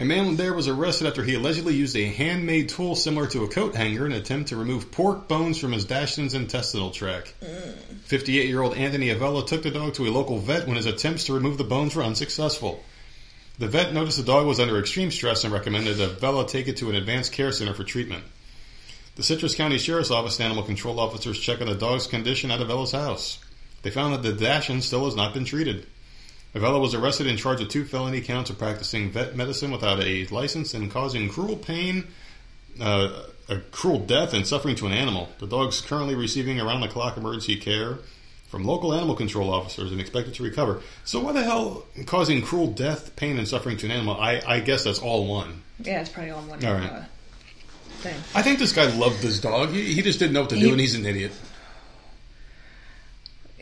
A man there was arrested after he allegedly used a handmade tool similar to a coat hanger in an attempt to remove pork bones from his Dachshund's intestinal tract. Mm. 58 year old Anthony Avella took the dog to a local vet when his attempts to remove the bones were unsuccessful. The vet noticed the dog was under extreme stress and recommended that Avella take it to an advanced care center for treatment. The Citrus County Sheriff's Office and animal control officers check on the dog's condition at Avella's house. They found that the Dachshund still has not been treated. Avella was arrested and charged with two felony counts of practicing vet medicine without a license and causing cruel pain, uh, a cruel death, and suffering to an animal. The dog's currently receiving around the clock emergency care from local animal control officers and expected to recover. So, why the hell causing cruel death, pain, and suffering to an animal? I, I guess that's all one. Yeah, it's probably all one All right. uh, thing. I think this guy loved this dog. He, he just didn't know what to He- do, and he's an idiot.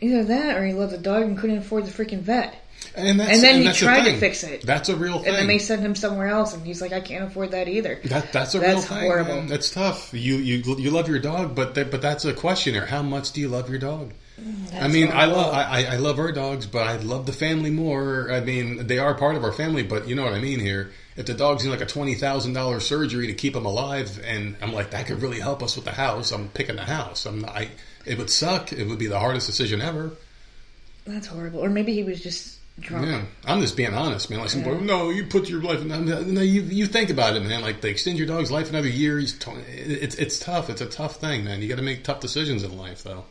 Either that, or he loved the dog and couldn't afford the freaking vet. And, that's, And then he that's tried to fix it. That's a real thing. And then they sent him somewhere else, and he's like, I can't afford that either. That that's a That's real thing. horrible. man. That's tough. You you you love your dog, but that, but that's a question here. How much do you love your dog? Mm, I mean, I love I, I love our dogs, but I love the family more. I mean, they are part of our family, but you know what I mean here. If the dog's in like a twenty thousand dollars surgery to keep him alive, and I'm like that could really help us with the house, I'm picking the house. I'm I. It would suck. It would be the hardest decision ever. That's horrible. Or maybe he was just drunk. Yeah, I'm just being honest, man. Like, some boy, no, you put your life. In, no, you you think about it, man. Like, they extend your dog's life another year. He's t- it's it's tough. It's a tough thing, man. You got to make tough decisions in life, though.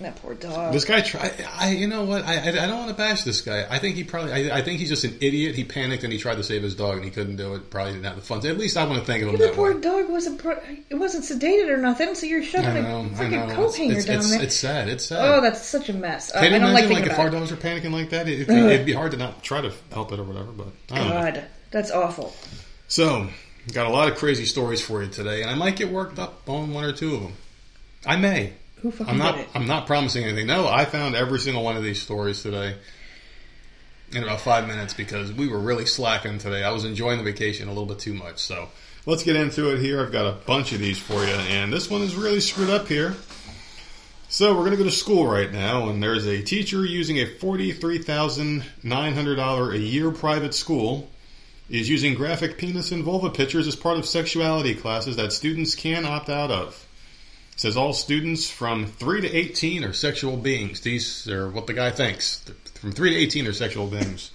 That poor dog. This guy, try. I you know what? I I, I don't want to bash this guy. I think he probably. I, I think he's just an idiot. He panicked and he tried to save his dog and he couldn't do it. Probably didn't have the funds. At least I want to think of him the that poor way. dog wasn't pro- it wasn't sedated or nothing, so you're shoving I a freaking coat It's, hanger it's, down it's, there. it's sad. It's sad. oh, that's such a mess. Can you I don't like like, if our dogs are panicking like that? It, it'd be hard to not try to help it or whatever. But don't know. God, that's awful. So, got a lot of crazy stories for you today, and I might get worked up on one or two of them. I may. Who fucking I'm not. did it? I'm not promising anything. No, I found every single one of these stories today in about five minutes because we were really slacking today. I was enjoying the vacation a little bit too much. So, let's get into it here. I've got a bunch of these for you, and this one is really screwed up here. So we're going to go to school right now, and there's a teacher using a forty-three thousand nine hundred dollar a year private school is using graphic penis and vulva pictures as part of sexuality classes that students can opt out of. It says all students from 3 to 18 are sexual beings. These are what the guy thinks. From 3 to 18 are sexual beings.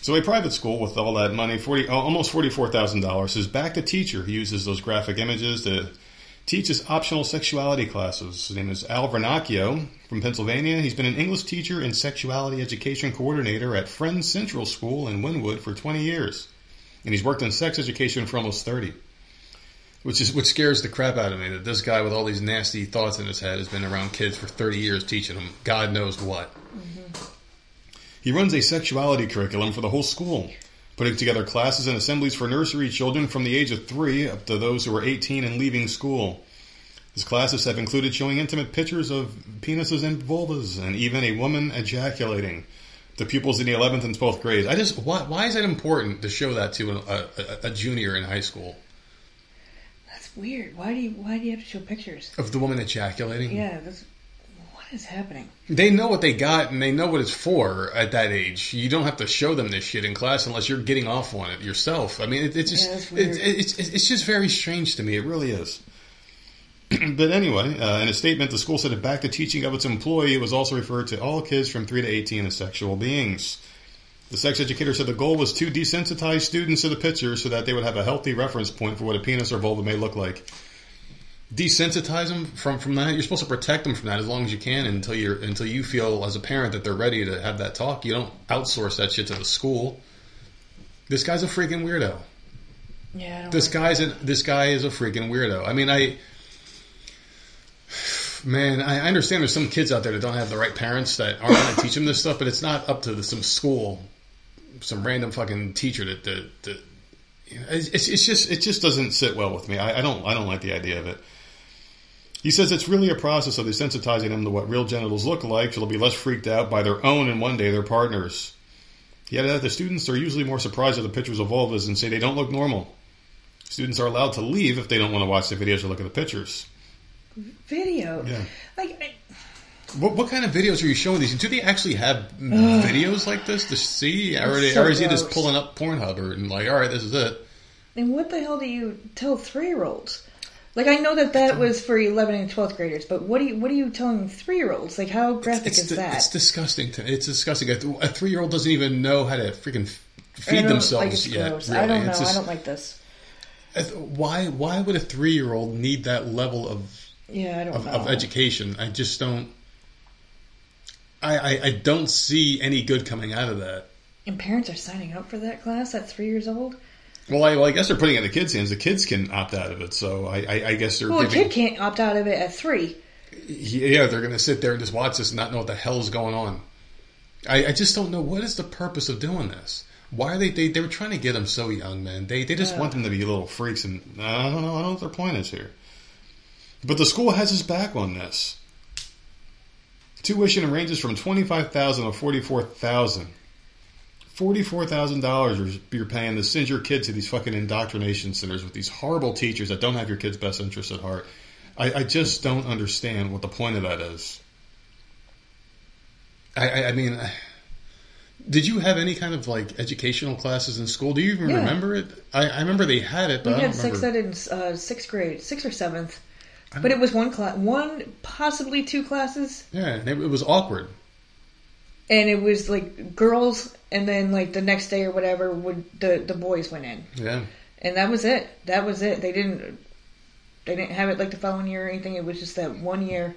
So a private school with all that money, 40, oh, almost $44,000, is back to teacher. who uses those graphic images to teach his optional sexuality classes. His name is Al Vernacchio from Pennsylvania. He's been an English teacher and sexuality education coordinator at Friends Central School in Wynnewood for 20 years. And he's worked in sex education for almost 30. Which is which scares the crap out of me that this guy with all these nasty thoughts in his head has been around kids for 30 years teaching them God knows what. Mm-hmm. He runs a sexuality curriculum for the whole school, putting together classes and assemblies for nursery children from the age of three up to those who are 18 and leaving school. His classes have included showing intimate pictures of penises and vulvas, and even a woman ejaculating. The pupils in the 11th and 12th grades. I just why, why is it important to show that to a, a, a junior in high school weird. Why do you why do you have to show pictures? of the woman ejaculating? Yeah, that's what is happening? They know what they got and they know what it's for at that age. You don't have to show them this shit in class unless you're getting off on it yourself. I mean, it, it's just Yeah, it, it's it's it's just very strange to me. It really is. [CLEARS THROAT] but anyway, uh, in a statement, the school said it backed the teaching of its employee. It was also referred to all kids from three to eighteen as sexual beings. The sex educator said the goal was to desensitize students to the picture so that they would have a healthy reference point for what a penis or vulva may look like desensitize them from from that. You're supposed to protect them from that as long as you can until you're until you feel as a parent that they're ready to have that talk. You don't outsource that shit to the school. This guy's a freaking weirdo. Yeah, This guy's a, this guy is a freaking weirdo. I mean, I man, I I understand there's some kids out there that don't have the right parents that aren't going to teach them this stuff, but it's not up to the, some school, some random fucking teacher that that. that you know, it's, it's just it just doesn't sit well with me. I, I don't I don't like the idea of it. He says it's really a process of desensitizing them to what real genitals look like, so they'll be less freaked out by their own and one day their partners. Yet added the students are usually more surprised at the pictures of vulvas and say they don't look normal. Students are allowed to leave if they don't want to watch the videos or look at the pictures. video. Yeah. Like I, What, what kind of videos are you showing these? Do they actually have [SIGHS] videos like this to see, or, are they- so or is he just pulling up Pornhub or and like, all right, this is it? and what the hell do you tell three year olds? Like I know that that was for eleven and twelfth graders, but what do you what are you telling three year olds? Like how graphic It's, is di- that? it's disgusting. To, it's disgusting. A, three year old doesn't even know how to freaking feed themselves like yet. Really. I don't know. It's I don't like this. Why? Why would a three year old need that level of Yeah, I don't of, know. of education? I just don't. I, I I don't see any good coming out of that. and parents are signing up for that class at three years old. Well, I, well, I guess they're putting it in the kids' hands. The kids can opt out of it, so I, I, I guess they're Well, a kid can't opt out of it at three. Yeah, they're going to sit there and just watch this and not know what the hell is going on. I, I just don't know what is the purpose of doing this. Why are they? They, they were trying to get them so young, man. They they just Yeah. want them to be little freaks, and I don't know. I don't know what their point is here. But the school has his back on this. Tuition ranges from 25,000 to 44,000. $44,000 you're paying to send your kid to these fucking indoctrination centers with these horrible teachers that don't have your kid's best interests at heart. I, I just don't understand what the point of that is. I, I, I mean, I- did you have any kind of like educational classes in school? Do you even Yeah. remember it? I, I remember they had it, We but I had don't sex ed in uh, sixth grade, sixth or seventh. But it was one class, one possibly two classes, Yeah, it, it was awkward. and it was like girls, and then like the next day or whatever, would the the boys went in, Yeah, and that was it. That was it. They didn't they didn't have it like the following year or anything. It was just that one year,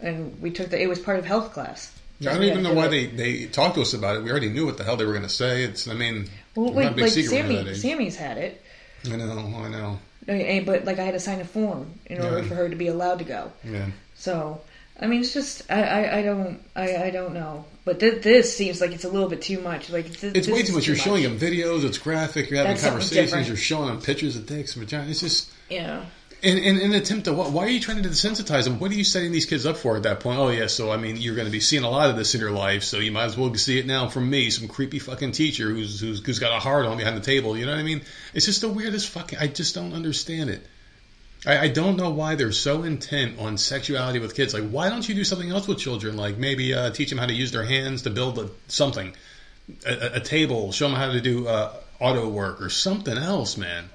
and we took the. It was part of health class. Yeah, I don't even know why it. they, they talked to us about it. We already knew what the hell they were going to say. It's, I mean, Well, a like, big like secret Sammy. Sammy's had it, I know, I know. And- but like I had to sign a form in order Yeah. for her to be allowed to go. Yeah. So, I mean, it's just I I, I don't I, I don't know, but th- this seems like it's a little bit too much. Like th- It's way too much. You're showing them videos. It's graphic. You're having That's conversations. You're showing them pictures of dicks and vagina. It's just Yeah, in, in, in an attempt to what? Why are you trying to desensitize them? What are you setting these kids up for at that point? Oh yeah, so I mean, you're going to be seeing a lot of this in your life, so you might as well see it now from me, some creepy fucking teacher who's who's, who's got a hard on behind the table. You know what I mean? It's just the weirdest fucking. I just don't understand it. I, I don't know why they're so intent on sexuality with kids. Like, why don't you do something else with children? Like maybe uh, teach them how to use their hands to build a, something, a, a- table. Show them how to do uh, auto work or something else, man.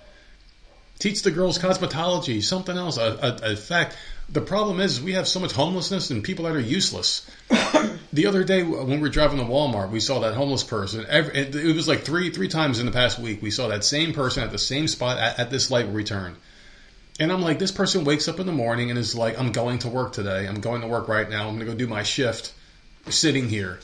Teach the girls cosmetology, something else. A, a, a fact. The problem is we have so much homelessness and people that are useless. [COUGHS] the other day when we were driving to Walmart, we saw that homeless person. Every, it, was like three three times in the past week. We saw that same person at the same spot at, at this light where we turned. And I'm like, this person wakes up in the morning and is like, I'm going to work today. I'm going to work right now. I'm going to go do my shift, sitting here,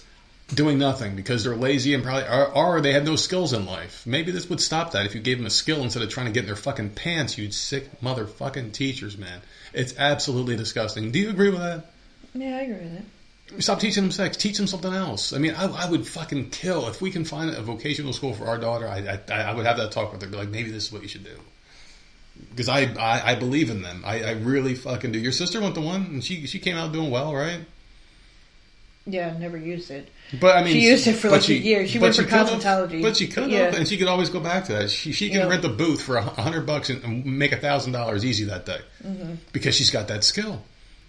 doing nothing because they're lazy and probably, are, or they have no skills in life. Maybe this would stop that if you gave them a skill instead of trying to get in their fucking pants, you sick motherfucking teachers, man. It's absolutely disgusting. Do you agree with that? yeah, I agree with it. Stop teaching them sex. Teach them something else. I mean, I, I would fucking kill if we can find a vocational school for our daughter. I, I, I would have that talk with her. Be like, maybe this is what you should do. because I, I I believe in them. I, I really fucking do. Your sister went to one, and she she came out doing well, right? Yeah, never used it. But I mean, She used it for, like, a year. She went for cosmetology. But she could Yeah. have, and she could always go back to that. She she can Yeah. rent a booth for a a hundred bucks and, and make a thousand dollars easy that day Mm-hmm. because she's got that skill.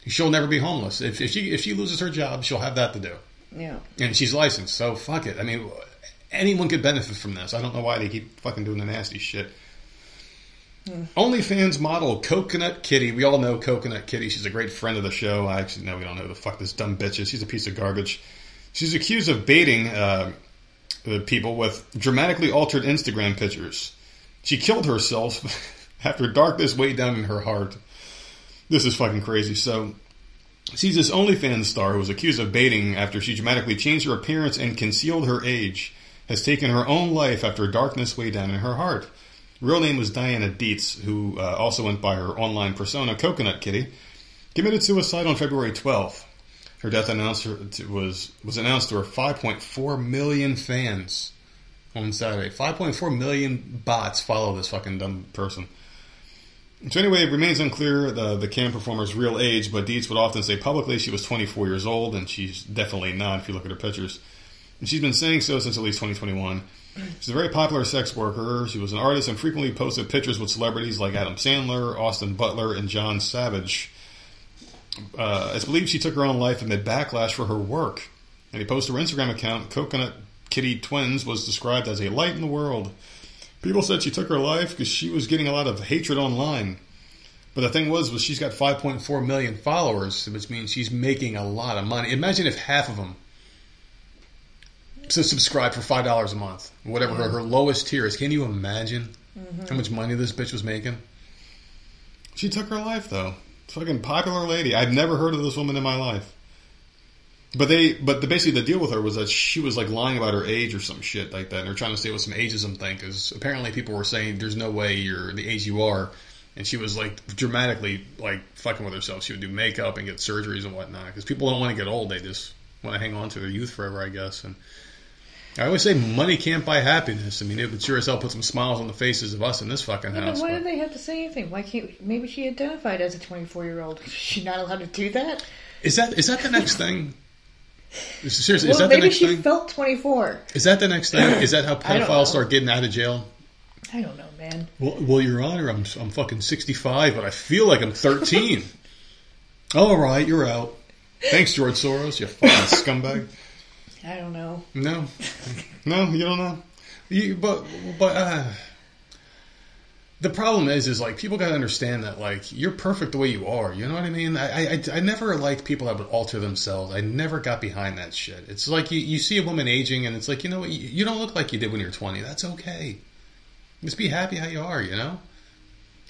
She'll never be homeless. If, if she if she loses her job, she'll have that to do, Yeah. and she's licensed. So fuck it. I mean, anyone could benefit from this. I don't know why they keep fucking doing the nasty shit. OnlyFans model Coconut Kitty. We all know Coconut Kitty. She's a great friend of the show. I actually know we don't know who the fuck this dumb bitch is. She's a piece of garbage. She's accused of baiting uh, people with dramatically altered Instagram pictures. She killed herself [LAUGHS] after darkness weighed down in her heart. This is fucking crazy. So, she's this OnlyFans star who was accused of baiting after she dramatically changed her appearance and concealed her age. Has taken her own life after darkness weighed down in her heart. Real name was Diana Deets, who uh, also went by her online persona Coconut Kitty. Committed suicide on February 12th. Her death announced was was announced to her 5.4 million fans on Saturday. 5.4 million bots follow this fucking dumb person. So anyway, it remains unclear the the cam performer's real age, but Deets would often say publicly she was 24 years old, and she's definitely not if you look at her pictures. And she's been saying so since at least 2021. She's a very popular sex worker. She was an artist and frequently posted pictures with celebrities like Adam Sandler, Austin Butler, and John Savage. Uh, it's believed she took her own life amid backlash for her work. And a post to her Instagram account, Coconut Kitty Twins, was described as a light in the world. People said she took her life because she was getting a lot of hatred online. But the thing was, was she's got 5.4 million followers, which means she's making a lot of money. Imagine if half of them so subscribe for five dollars a month, whatever her, her lowest tier is. Can you imagine mm-hmm. how much money this bitch was making? She took her life though. Fucking popular lady. I've never heard of this woman in my life. But they, but the, basically the deal with her was that she was like lying about her age or some shit like that. And they're trying to say it was some ageism thing because apparently people were saying there's no way you're the age you are. And she was like dramatically like fucking with herself. She would do makeup and get surgeries and whatnot because people don't want to get old. They just want to hang on to their youth forever, I guess. And I always say money can't buy happiness. I mean, it would sure as hell put some smiles on the faces of us in this fucking Yeah, house. but why but- did they have to say anything? Why can't maybe she identified as a 24 year old? [LAUGHS] She not allowed to do that? Is that is that the next [LAUGHS] thing? Seriously, Well, is that the maybe she felt 24. Is that the next thing? Is that how [CLEARS THROAT] I don't know. pedophiles start getting out of jail? I don't know, man. Well, well, Your Honor, I'm I'm fucking 65, but I feel like I'm 13. [LAUGHS] All right, you're out. Thanks, George Soros. You fucking scumbag. I don't know. No, no, you don't know. You, but but uh, the problem is, is like people got to understand that like you're perfect the way you are. You know what I mean? I, I I never liked people that would alter themselves. I never got behind that shit. It's like you you see a woman aging, and it's like you know what, you, you don't look like you did when you were 20. That's okay. Just be happy how you are. You know.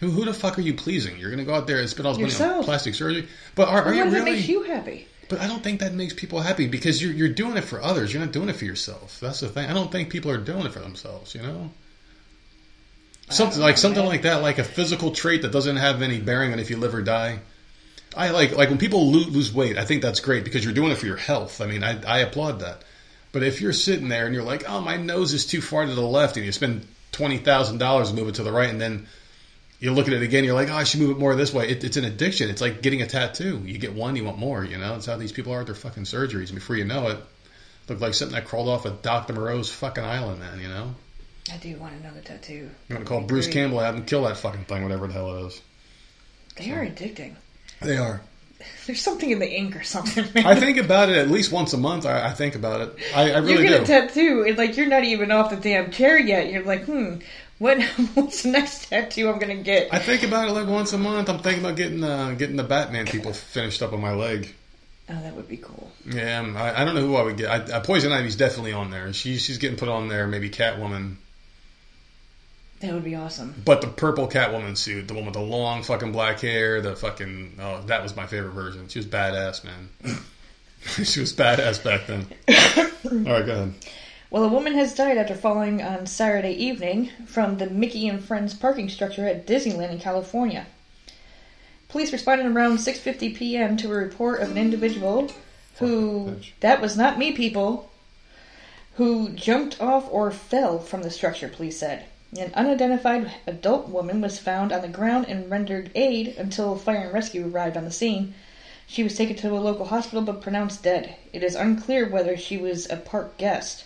Who, who the fuck are you pleasing? You're gonna go out there and spend all this money on plastic surgery, but are, are you really? makes you happy? But I don't think that makes people happy because you're you're doing it for others. You're not doing it for yourself. That's the thing. I don't think people are doing it for themselves. You know, something like something like that, like a physical trait that doesn't have any bearing on if you live or die. I like like when people lo- lose weight. I think that's great because you're doing it for your health. I mean, I, I applaud that. But if you're sitting there and you're like, oh, my nose is too far to the left, and you spend twenty thousand dollars to move it to the right, and then you look at it again, you're like, oh, I should move it more this way. It, it's an addiction. It's like getting a tattoo. You get one, you want more. You know, it's how these people are at their fucking surgeries. And before you know it, look like something that crawled off of Dr. Moreau's fucking island, man. You know, I do want another tattoo. I'm gonna call Bruce Campbell out and kill that fucking thing, whatever the hell it is. They are addicting. They are. [LAUGHS] There's something in the ink or something. Man. I think about it at least once a month. I, I think about it. I, I you really get do. a tattoo, and like you're not even off the damn chair yet. You're like, hmm, what? [LAUGHS] What's the next tattoo I'm gonna get? I think about it like once a month. I'm thinking about getting uh, getting the Batman people finished up on my leg. Oh, that would be cool. Yeah, um, I, I don't know who I would get. I, I, Poison Ivy's definitely on there. She, she's getting put on there. Maybe Catwoman, That would be awesome. but the purple Catwoman suit, the one with the long fucking black hair, the fucking oh, that was my favorite version. She was badass, man. [LAUGHS] she was badass back then. [COUGHS] All right, go ahead. Well, a woman has died after falling on Saturday evening from the Mickey and Friends parking structure at Disneyland in California. Police responded around 6:50 p.m. to a report of an individual who that was not me people who jumped off or fell from the structure, police said. An unidentified adult woman was found on the ground and rendered aid until fire and rescue arrived on the scene. She was taken to a local hospital but pronounced dead. It is unclear whether she was a park guest.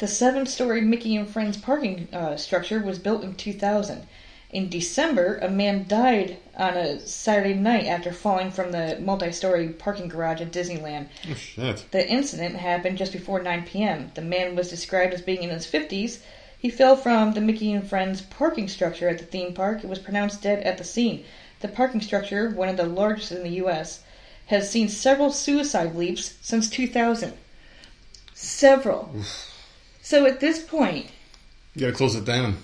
The seven story Mickey and Friends parking uh, structure was built in 2000. In December, a man died on a Saturday night after falling from the multi story parking garage at Disneyland. Oh, shit. The incident happened just before 9 p.m. The man was described as being in his 50s. He fell from the Mickey and Friends parking structure at the theme park and was pronounced dead at the scene. The parking structure, one of the largest in the U.S., has seen several suicide leaps since 2000. Several. So at this point, You gotta close it down.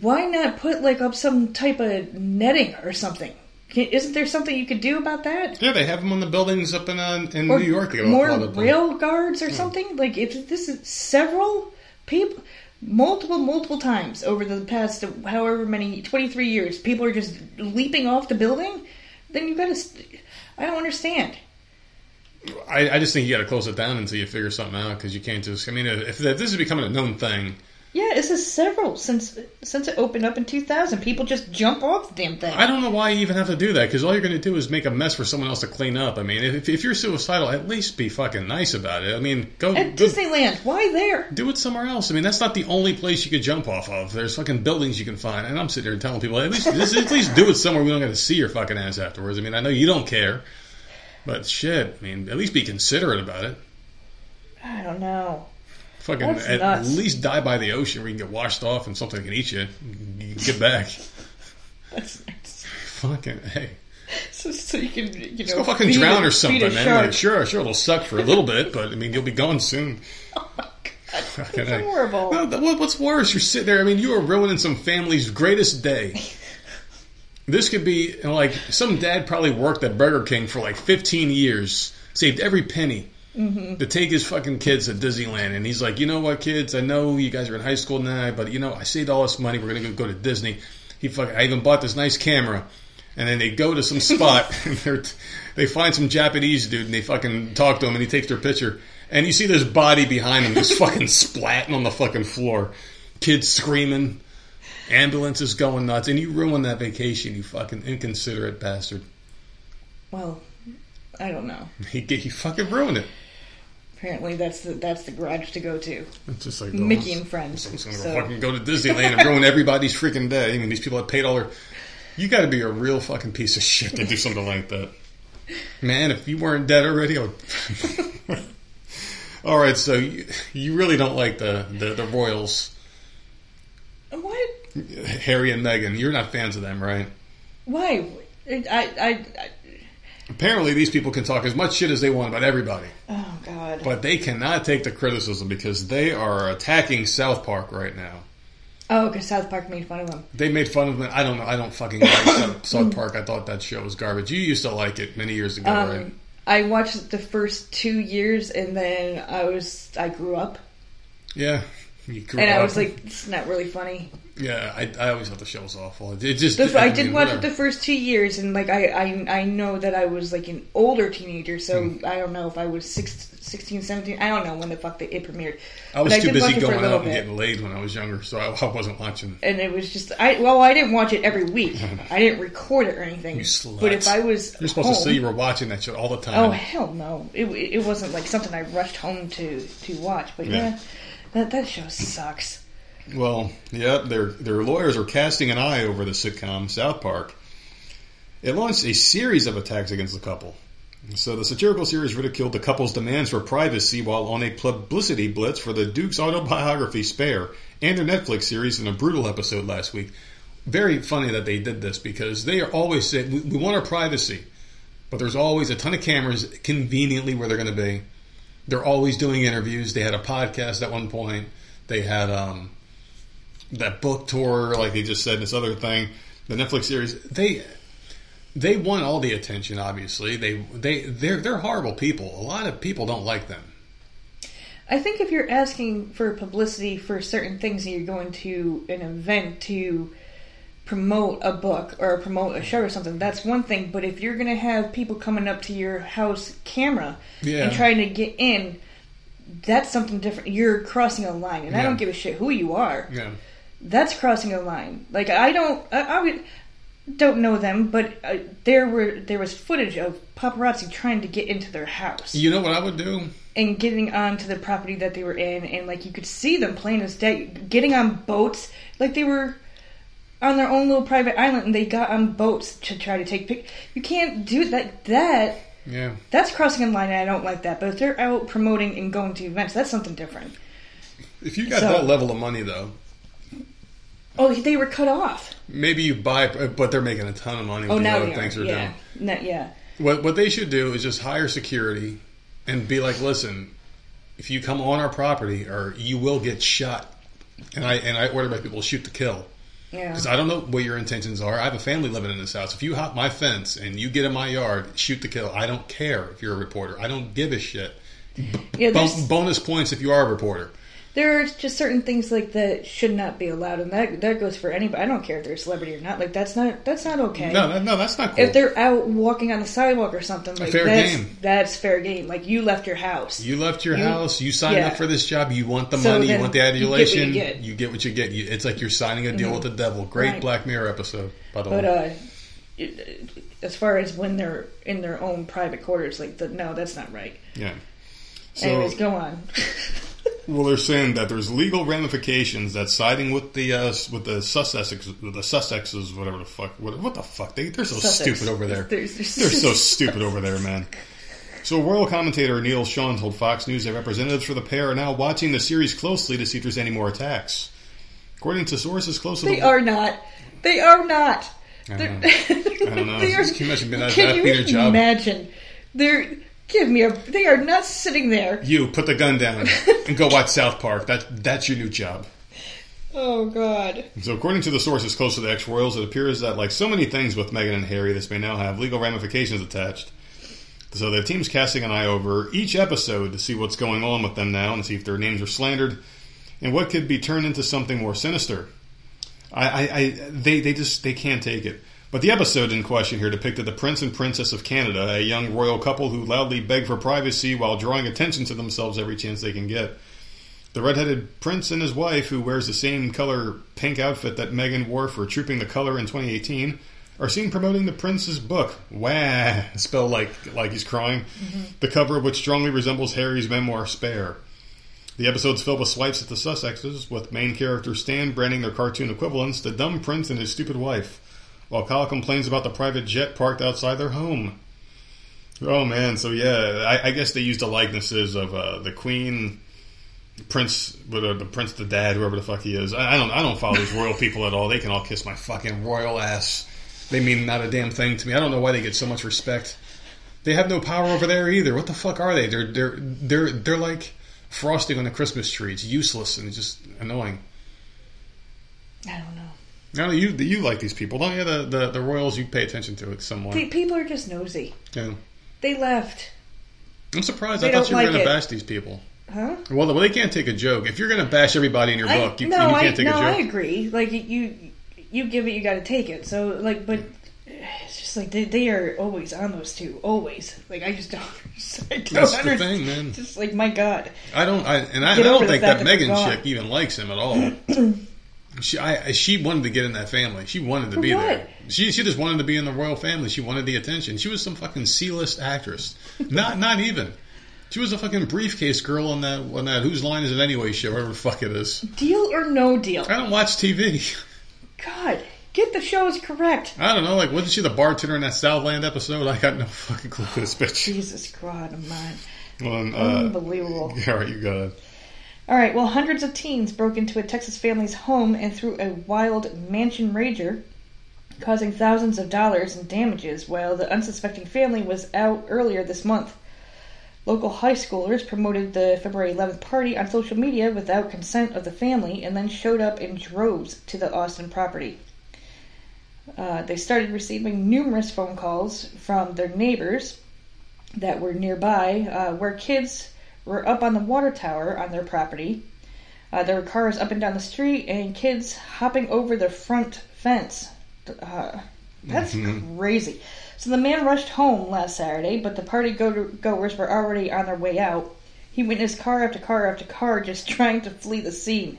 why not put like up some type of netting or something? Can, isn't there something you could do about that? Yeah, they have them on the buildings up in uh, in Or New York. They more them. rail guards or something? Like if this is several people, multiple multiple times over the past however many twenty three years, people are just leaping off the building. Then you got to. I don't understand. I, I just think you got to close it down until you figure something out because you can't just. I mean, if, if this is becoming a known thing, Yeah, this is several since since it opened up in two thousand. People just jump off the damn thing. I don't know why you even have to do that because all you're going to do is make a mess for someone else to clean up. I mean, if, if you're suicidal, at least be fucking nice about it. I mean, go, At go Disneyland, why there? do it somewhere else. I mean, that's not the only place you could jump off of. There's fucking buildings you can find, and I'm sitting here telling people at least at least do it somewhere we don't got to see your fucking ass afterwards. I mean, I know you don't care, but shit, I mean, at least be considerate about it. I don't know. Fucking That's at nuts. least die by the ocean where you can get washed off and something can eat you. You can get back. [LAUGHS] That's nice. fucking hey. [LAUGHS] So, so you can, you know, Just go fucking drown a- or something, man. Like, sure, sure, it'll suck for a little bit, but I mean, you'll be gone soon. [LAUGHS] Oh my god, Fucking hey. horrible. No, what- what's worse? You're sitting there. I mean, you are ruining some family's greatest day. This could be you know, like some dad probably worked at Burger King for like 15 years, saved every penny mm-hmm. to take his fucking kids to Disneyland, and he's like, you know what, kids? I know you guys are in high school now, but you know, I saved all this money. We're gonna go, go to Disney. He fucking, I even bought this nice camera. And then they go to some spot [LAUGHS] and they're, they find some Japanese dude and they fucking talk to him and he takes their picture. And you see this body behind him just fucking [LAUGHS] splatting on the fucking floor. Kids screaming. Ambulances going nuts. And you ruin that vacation, you fucking inconsiderate bastard. Well, I don't know. [LAUGHS] He, he fucking ruined it. Apparently, that's the that's the garage to go to. It's just like Mickey and friends. I'm gonna So- fucking go to Disneyland and ruin everybody's freaking day. I mean, these people have paid all their. You got to be a real fucking piece of shit to do something like that, man. If you weren't dead already, I would. [LAUGHS] all right, so you, you really don't like the, the the Royals, What? Harry and Meghan. You're not fans of them, right? Why? I, I, I, Apparently, these people can talk as much shit as they want about everybody, oh God. but they cannot take the criticism because they are attacking South Park right now. oh, because South Park made fun of them. They made fun of it. I don't know. I don't fucking like South, [COUGHS] South Park. I thought that show was garbage. You used to like it many years ago, right? Um, I watched the first two years, and then I was I grew up, Yeah. And I was like, it's not really funny. yeah. I, I always thought the show was awful. It just. The, I did mean, watch whatever. it the first two years, and like I, I, I know that I was like an older teenager, so Hmm. I don't know if I was six, 16, 17. I don't know when the fuck the, it premiered. I was but too watch busy it for a going out and getting laid when I was younger, so I, [LAUGHS] I wasn't watching. and it was just I well I didn't watch it every week. [LAUGHS] I didn't record it or anything. You slut. But if I was You're supposed home, to say you were watching that show all the time. oh hell no, it it wasn't like something I rushed home to to watch. But Yeah. yeah, that that show sucks. Well, yeah, their their lawyers are casting an eye over the sitcom South Park. It launched a series of attacks against the couple. So the satirical series ridiculed the couple's demands for privacy while on a publicity blitz for the Duke's autobiography Spare and their Netflix series in a brutal episode last week. Very funny that they did this because they are always saying we, we want our privacy, but there's always a ton of cameras conveniently where they're going to be. They're always doing interviews. They had a podcast at one point. They had um, that book tour, like they just said, this other thing, the Netflix series. They they want all the attention. Obviously, they they they're they're horrible people. A lot of people don't like them. I think if you're asking for publicity for certain things and you're going to an event to promote a book or promote a show or something, that's one thing. But if you're going to have people coming up to your house camera Yeah. and trying to get in, that's something different. You're crossing a line, and I don't give a shit who you are. Yeah. That's crossing a line. Like I don't, I, I would, don't know them, but uh, there were there was footage of paparazzi trying to get into their house You know what I would do? and getting onto the property that they were in, and like you could see them plain as day, getting on boats, like they were on their own little private island, and they got on boats to try to take pic. You can't do that. That Yeah. that's crossing a line, and I don't like that. But if they're out promoting and going to events, that's something different. If you got So- that level of money, though, Oh, they were cut off. maybe you buy, but they're making a ton of money with Oh, the now other they things they're Yeah, doing. No, yeah. What what they should do is just hire security and be like, listen, if you come on our property, or you will get shot. And I and I order my people shoot to kill Yeah. because I don't know what your intentions are. I have a family living in this house. If you hop my fence and you get in my yard, shoot to kill. I don't care if you're a reporter. I don't give a shit. yeah, Bon- bonus points if you are a reporter. There are just certain things like that should not be allowed, and that that goes for anybody. I don't care if they're a celebrity or not. Like that's not that's not okay. No, no, that's not cool. If they're out walking on the sidewalk or something, like Fair that's game. that's fair game. Like you left your house. You left your You- house. You signed yeah. up for this job. You want the So money. You want the you get what you get. Mm-hmm. what you get. You, it's like you're signing a deal with the devil. Great Right. Black Mirror episode, by the but way. uh, as far as when they're in their own private quarters, like the, no, that's not right. yeah. So, Anyways, go on. [LAUGHS] well, they're saying that there's legal ramifications that siding with the uh, with the Sussexes, the Sussexes, whatever the fuck, what, what the fuck? They they're so Sussex. stupid over there. They're so stupid over there, man. So, royal commentator Neil Sean told Fox News that representatives for the pair are now watching the series closely to see if there's any more attacks. According to sources close to They the are not. They are not. I don't know. I don't know. [LAUGHS] Are- Can you imagine being that, Can that you be their job? imagine? They're give me a. They are not sitting there. You put the gun down and go watch South Park. That that's your new job. Oh God. So, according to the sources close to the ex royals, it appears that, like so many things with Meghan and Harry, this may now have legal ramifications attached. So, the team's casting an eye over each episode to see what's going on with them now and see if their names are slandered and what could be turned into something more sinister. I, I, I they, they just they can't take it. But the episode in question here depicted the Prince and Princess of Canada, a young royal couple who loudly beg for privacy while drawing attention to themselves every chance they can get. The redheaded prince and his wife, who wears the same color pink outfit that Meghan wore for Trooping the Color in 2018, are seen promoting the prince's book. Wah! [LAUGHS] Spelled like like he's crying. Mm-hmm. The cover of which strongly resembles Harry's memoir Spare. The episode's filled with swipes at the Sussexes, with main character Stan branding their cartoon equivalents the dumb prince and his stupid wife, while Kyle complains about the private jet parked outside their home. Oh man, so yeah, I, I guess they used the likenesses of uh, the Queen, Prince, whatever, the Prince, the Dad, whoever the fuck he is. I, I don't, I don't follow these royal people at all. They can all kiss my fucking royal ass. They mean not a damn thing to me. I don't know why they get so much respect. They have no power over there either. What the fuck are they? They're they're they're they're like frosting on a Christmas tree. It's useless and just annoying. I don't know. Now you you like these people, don't you? The the, the royals, you pay attention to it somewhat. Pe- People are just nosy. Yeah. They left, I'm surprised. They I thought you were like going to bash these people. huh? Well, well, they can't take a joke. If you're going to bash everybody in your I, book, you, no, you I can't take no, a I joke. agree. Like you, you give it, you got to take it. So like, but it's just like they, they are always on those two, always. Like I just don't. [LAUGHS] I don't That's the understand. thing, man. Just like my God, I don't, I, and I, I don't think that that Meghan chick even likes him at all. [CLEARS THROAT] she, I, she wanted to get in that family. She wanted to For be what? there. She, she just wanted to be in the royal family. She wanted the attention. She was some fucking C-list actress. [LAUGHS] not, not even. She was a fucking briefcase girl on that, on that Whose Line Is It Anyway show, whatever the fuck it is. deal or no deal. I don't watch TV. God, get the shows correct. I don't know. Like, wasn't she the bartender in that Southland episode? I got no fucking clue this bitch. Jesus God, mine. Well, uh, Unbelievable. [LAUGHS] all right, you got it. All right, well, hundreds of teens broke into a Texas family's home and threw a wild mansion rager, causing thousands of dollars in damages while the unsuspecting family was out earlier this month. Local high schoolers promoted the February 11th party on social media without consent of the family and then showed up in droves to the Austin property. Uh, they started receiving numerous phone calls from their neighbors that were nearby, uh, where kids were up on the water tower on their property. Uh, there were cars up and down the street and kids hopping over the front fence. Uh, that's [LAUGHS] crazy. So the man rushed home last Saturday, but the party go- goers were already on their way out. He witnessed car after car after car just [LAUGHS] trying to flee the scene.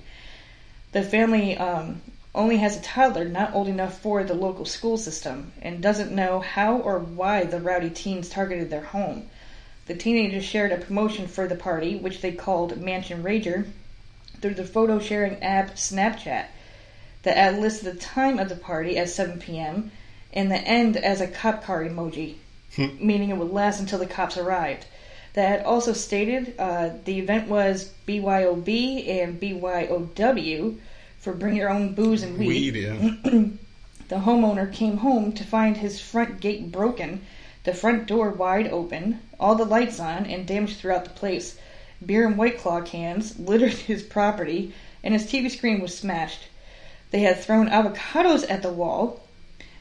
The family um, only has a toddler not old enough for the local school system and doesn't know how or why the rowdy teens targeted their home. The teenagers shared a promotion for the party, which they called Mansion Rager, through the photo sharing app Snapchat. The ad listed the time of the party as 7 p.m. and the end as a cop car emoji, meaning it would last until the cops arrived. The ad also stated uh, the event was BYOB and BYOW for bring your own booze and weed. Weed, yeah. [CLEARS THROAT] The homeowner came home to find his front gate broken, the front door wide open, all the lights on, and damage throughout the place. Beer and White Claw cans littered [LAUGHS] his property, and his TV screen was smashed. They had thrown avocados at the wall.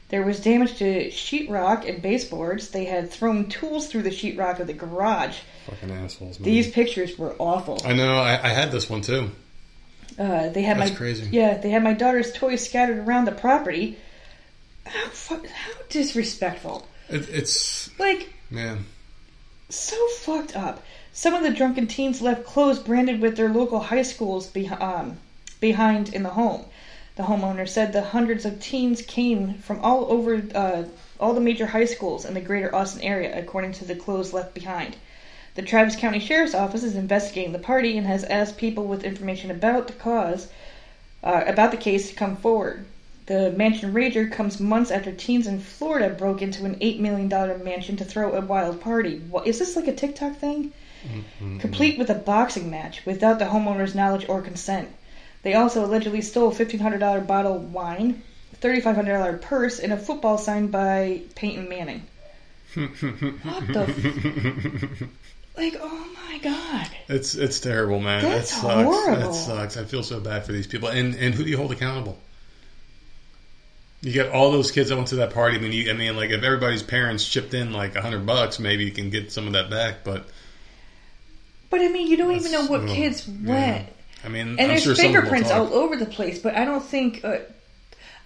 There was damage to sheetrock and baseboards. They had thrown tools through the sheetrock of the garage. Fucking assholes, man. These pictures were awful. I know. I, I had this one too. Uh, they had That's my crazy. yeah. They had my daughter's toys scattered around the property. How how disrespectful! It, it's Like man. so fucked up. Some of the drunken teens left clothes branded with their local high schools be- um, behind in the home. The homeowner said the hundreds of teens came from all over uh, all the major high schools in the greater Austin area, according to the clothes left behind. The Travis County Sheriff's Office is investigating the party and has asked people with information about the cause, uh, about the case, to come forward. The Mansion Rager comes months after teens in Florida broke into an $8 million mansion to throw a wild party. What, is this like a TikTok thing? Mm-hmm. Complete with a boxing match without the homeowner's knowledge or consent. They also allegedly stole a $1,500 bottle of wine, $3,500 purse, and a football signed by Peyton Manning. What the? F- [LAUGHS] like, oh my god. It's it's terrible, man. That's that sucks. horrible. That sucks. I feel so bad for these people. And and who do you hold accountable? You get all those kids that went to that party. I mean, you, I mean, like if everybody's parents chipped in like a hundred bucks, maybe you can get some of that back. But But I mean, you don't even know what ugh, kids yeah. went. I mean, And I'm there's sure some of them will fingerprints all over the place, but I don't think uh,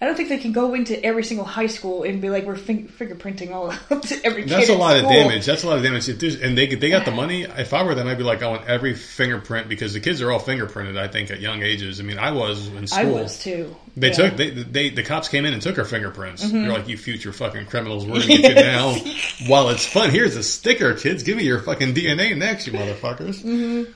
I don't think they can go into every single high school and be like we're fin- fingerprinting all up [LAUGHS] to every. That's a lot of damage. That's a lot of damage. If there's, and they they got the money. If I were them, I'd be like, I want every fingerprint because the kids are all fingerprinted. I think at young ages. I mean, I was in school. I was too. They Yeah. took they, they the cops came in and took our fingerprints. Mm-hmm. They're like, you future fucking criminals, we're [LAUGHS] gonna get you now. [LAUGHS] While it's fun, here's a sticker, kids. Give me your fucking DNA next, you motherfuckers.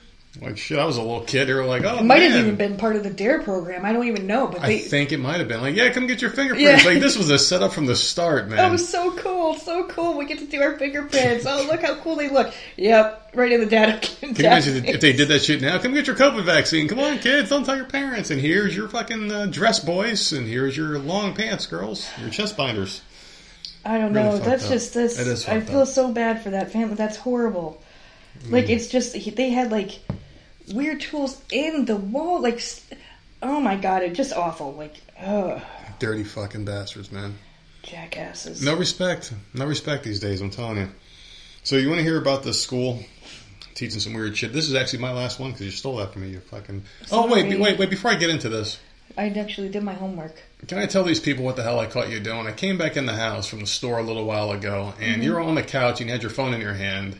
Like shit, I was a little kid. They were like, oh It might man. have even been part of the Dare program. I don't even know, but I think it might have been like, yeah, come get your fingerprints. Yeah. Like this was a setup from the start, [LAUGHS] man. That was so cool, so cool. We get to do our fingerprints. Oh, look how cool they look. Yep, right in the data. [LAUGHS] Can you imagine if they did that shit now? Come get your COVID vaccine. Come on, kids. Don't tell your parents. And here's your fucking uh, dress, boys. And here's your long pants, girls. Your chest binders. I don't Really know. That's up. just this. I feel up. so bad for that family. That's horrible. Mm. Like it's just they had like weird tools in the wall. Like, oh my god, it's just awful. Like, ugh, Dirty fucking bastards, man. jackasses. No respect. No respect these days, I'm telling you. So you want to hear about this school teaching some weird shit? This is actually my last one because you stole that from me. You fucking. Oh wait, Sorry. be- wait, wait! Before I get into this, I actually did my homework. can I tell these people what the hell I caught you doing? I came back in the house from the store a little while ago, and mm-hmm. you're on the couch and you had your phone in your hand,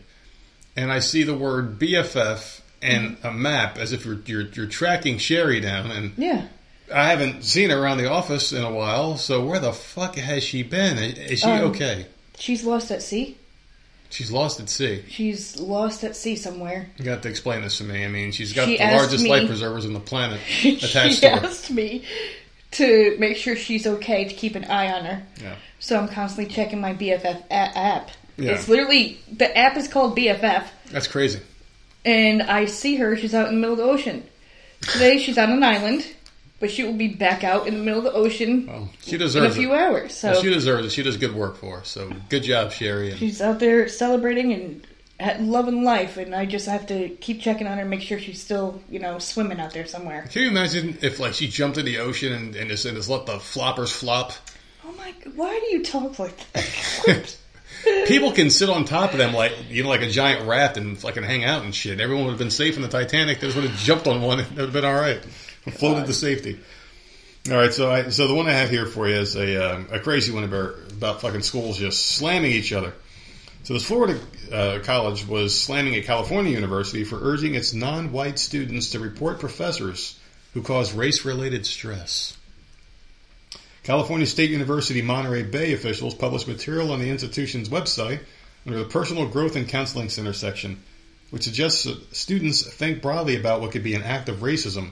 and I see the word BFF and a map as if you're you're, you're tracking Sherry down, and Yeah. I haven't seen her around the office in a while. So where the fuck has she been? Is she Um, okay? She's lost at sea. She's lost at sea. She's lost at sea somewhere. You got to explain this to me. I mean, she's got She the largest me- life preservers on the planet [LAUGHS] she attached to her. asked me to make sure she's okay to keep an eye on her. Yeah. So I'm constantly checking my BFF app. Yeah. It's literally the app is called BFF, That's crazy. And I see her. She's out in the middle of the ocean. Today she's on an island, but she will be back out in the middle of the ocean Well, she in a few it. hours. So Well, she deserves it. She does good work for us. So good job, Sherry. And she's out there celebrating and loving life, and I just have to keep checking on her, make sure she's still, you know, swimming out there somewhere. can you imagine if like she jumped in the ocean and, and just and just let the floppers flop? Oh my! Why do you talk like that? [LAUGHS] People can sit on top of them like you know like a giant raft and fucking hang out and shit. Everyone would have been safe in the Titanic. They just would have jumped on one. [LAUGHS] It would have been all right. Floated to safety. All right, so I, so the one I have here for you is a um, a crazy one about about fucking schools just slamming each other. So this Florida uh, college was slamming a California university for urging its non-white students to report professors who cause race-related stress. California State University Monterey Bay officials published material on the institution's website under the Personal Growth and Counseling Center section, which suggests that students think broadly about what could be an act of racism,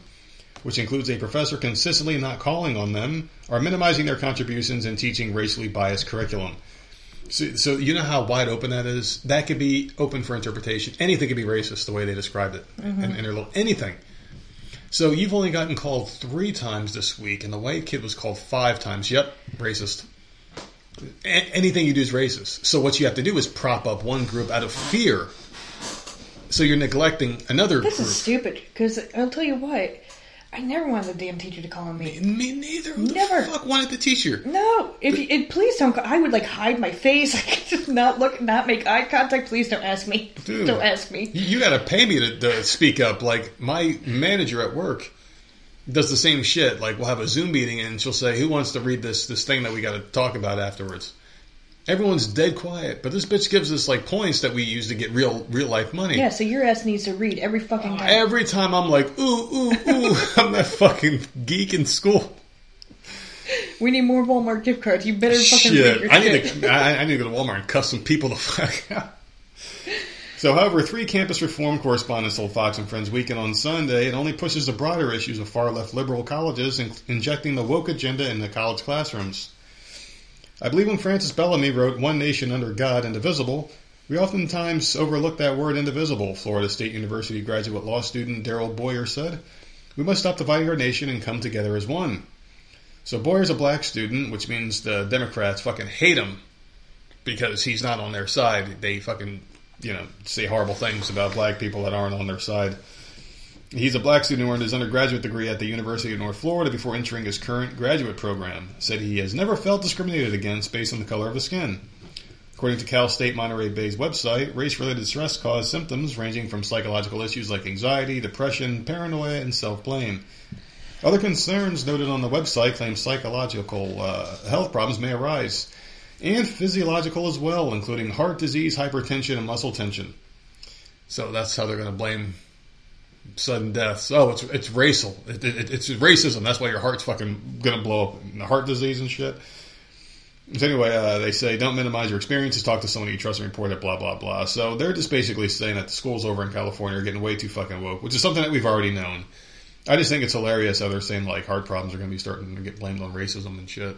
which includes a professor consistently not calling on them or minimizing their contributions in teaching racially biased curriculum. So, so you know how wide open that is? That could be open for interpretation. Anything could be racist the way they described it mm-hmm. in their little anything. So you've only gotten called three times this week, and the white kid was called five times. Yep, racist. A- anything you do is racist. So what you have to do is prop up one group out of fear. So you're neglecting another This group. is stupid. Because I'll tell you what, I never wanted the damn teacher to call on me. Me neither. Who Never. the fuck wanted the teacher? No, if you, it, please don't. I would like hide my face. [LAUGHS] I could just not look, not make eye contact. Please don't ask me. Dude. Don't ask me. You, you got to pay me to, to speak up. Like my manager at work does the same shit. Like we'll have a Zoom meeting and she'll say, "Who wants to read this this thing that we got to talk about afterwards?" Everyone's dead quiet, but this bitch gives us like points that we use to get real real life money. Yeah, so your ass needs to read every fucking oh. time. Every time I'm like, ooh, ooh, ooh, [LAUGHS] I'm that fucking geek in school. we need more Walmart gift cards. You better fucking read Shit, your I need shit. to. I, I need to go to Walmart and cuss some people the fuck [LAUGHS] out. So, however, three campus reform correspondents told Fox and Friends Weekend on Sunday it only pushes the broader issues of far left liberal colleges in, injecting the woke agenda into college classrooms. I believe when Francis Bellamy wrote One Nation Under God, Indivisible, we oftentimes overlook that word indivisible, Florida State University graduate law student Daryl Boyer said. We must stop dividing our nation and come together as one. So Boyer's a black student, which means the Democrats fucking hate him because he's not on their side. They fucking, you know, say horrible things about black people that aren't on their side. He's a black student who earned his undergraduate degree at the University of North Florida before entering his current graduate program. Said he has never felt discriminated against based on the color of his skin. According to Cal State Monterey Bay's website, race related stress caused symptoms ranging from psychological issues like anxiety, depression, paranoia, and self blame. Other concerns noted on the website claim psychological uh, health problems may arise, and physiological as well, including heart disease, hypertension, and muscle tension. So that's how they're going to blame sudden deaths. Oh, it's it's racial. It, it, it's racism. That's why your heart's fucking to blow up. And Heart disease and shit. So anyway, uh, they say don't minimize your experiences. Talk to someone you trust and report it. Blah blah blah. So they're just basically saying that the schools over in California are getting way too fucking woke, which is something that we've already known. I just think it's hilarious how they're saying like heart problems are going to be starting to get blamed on racism and shit.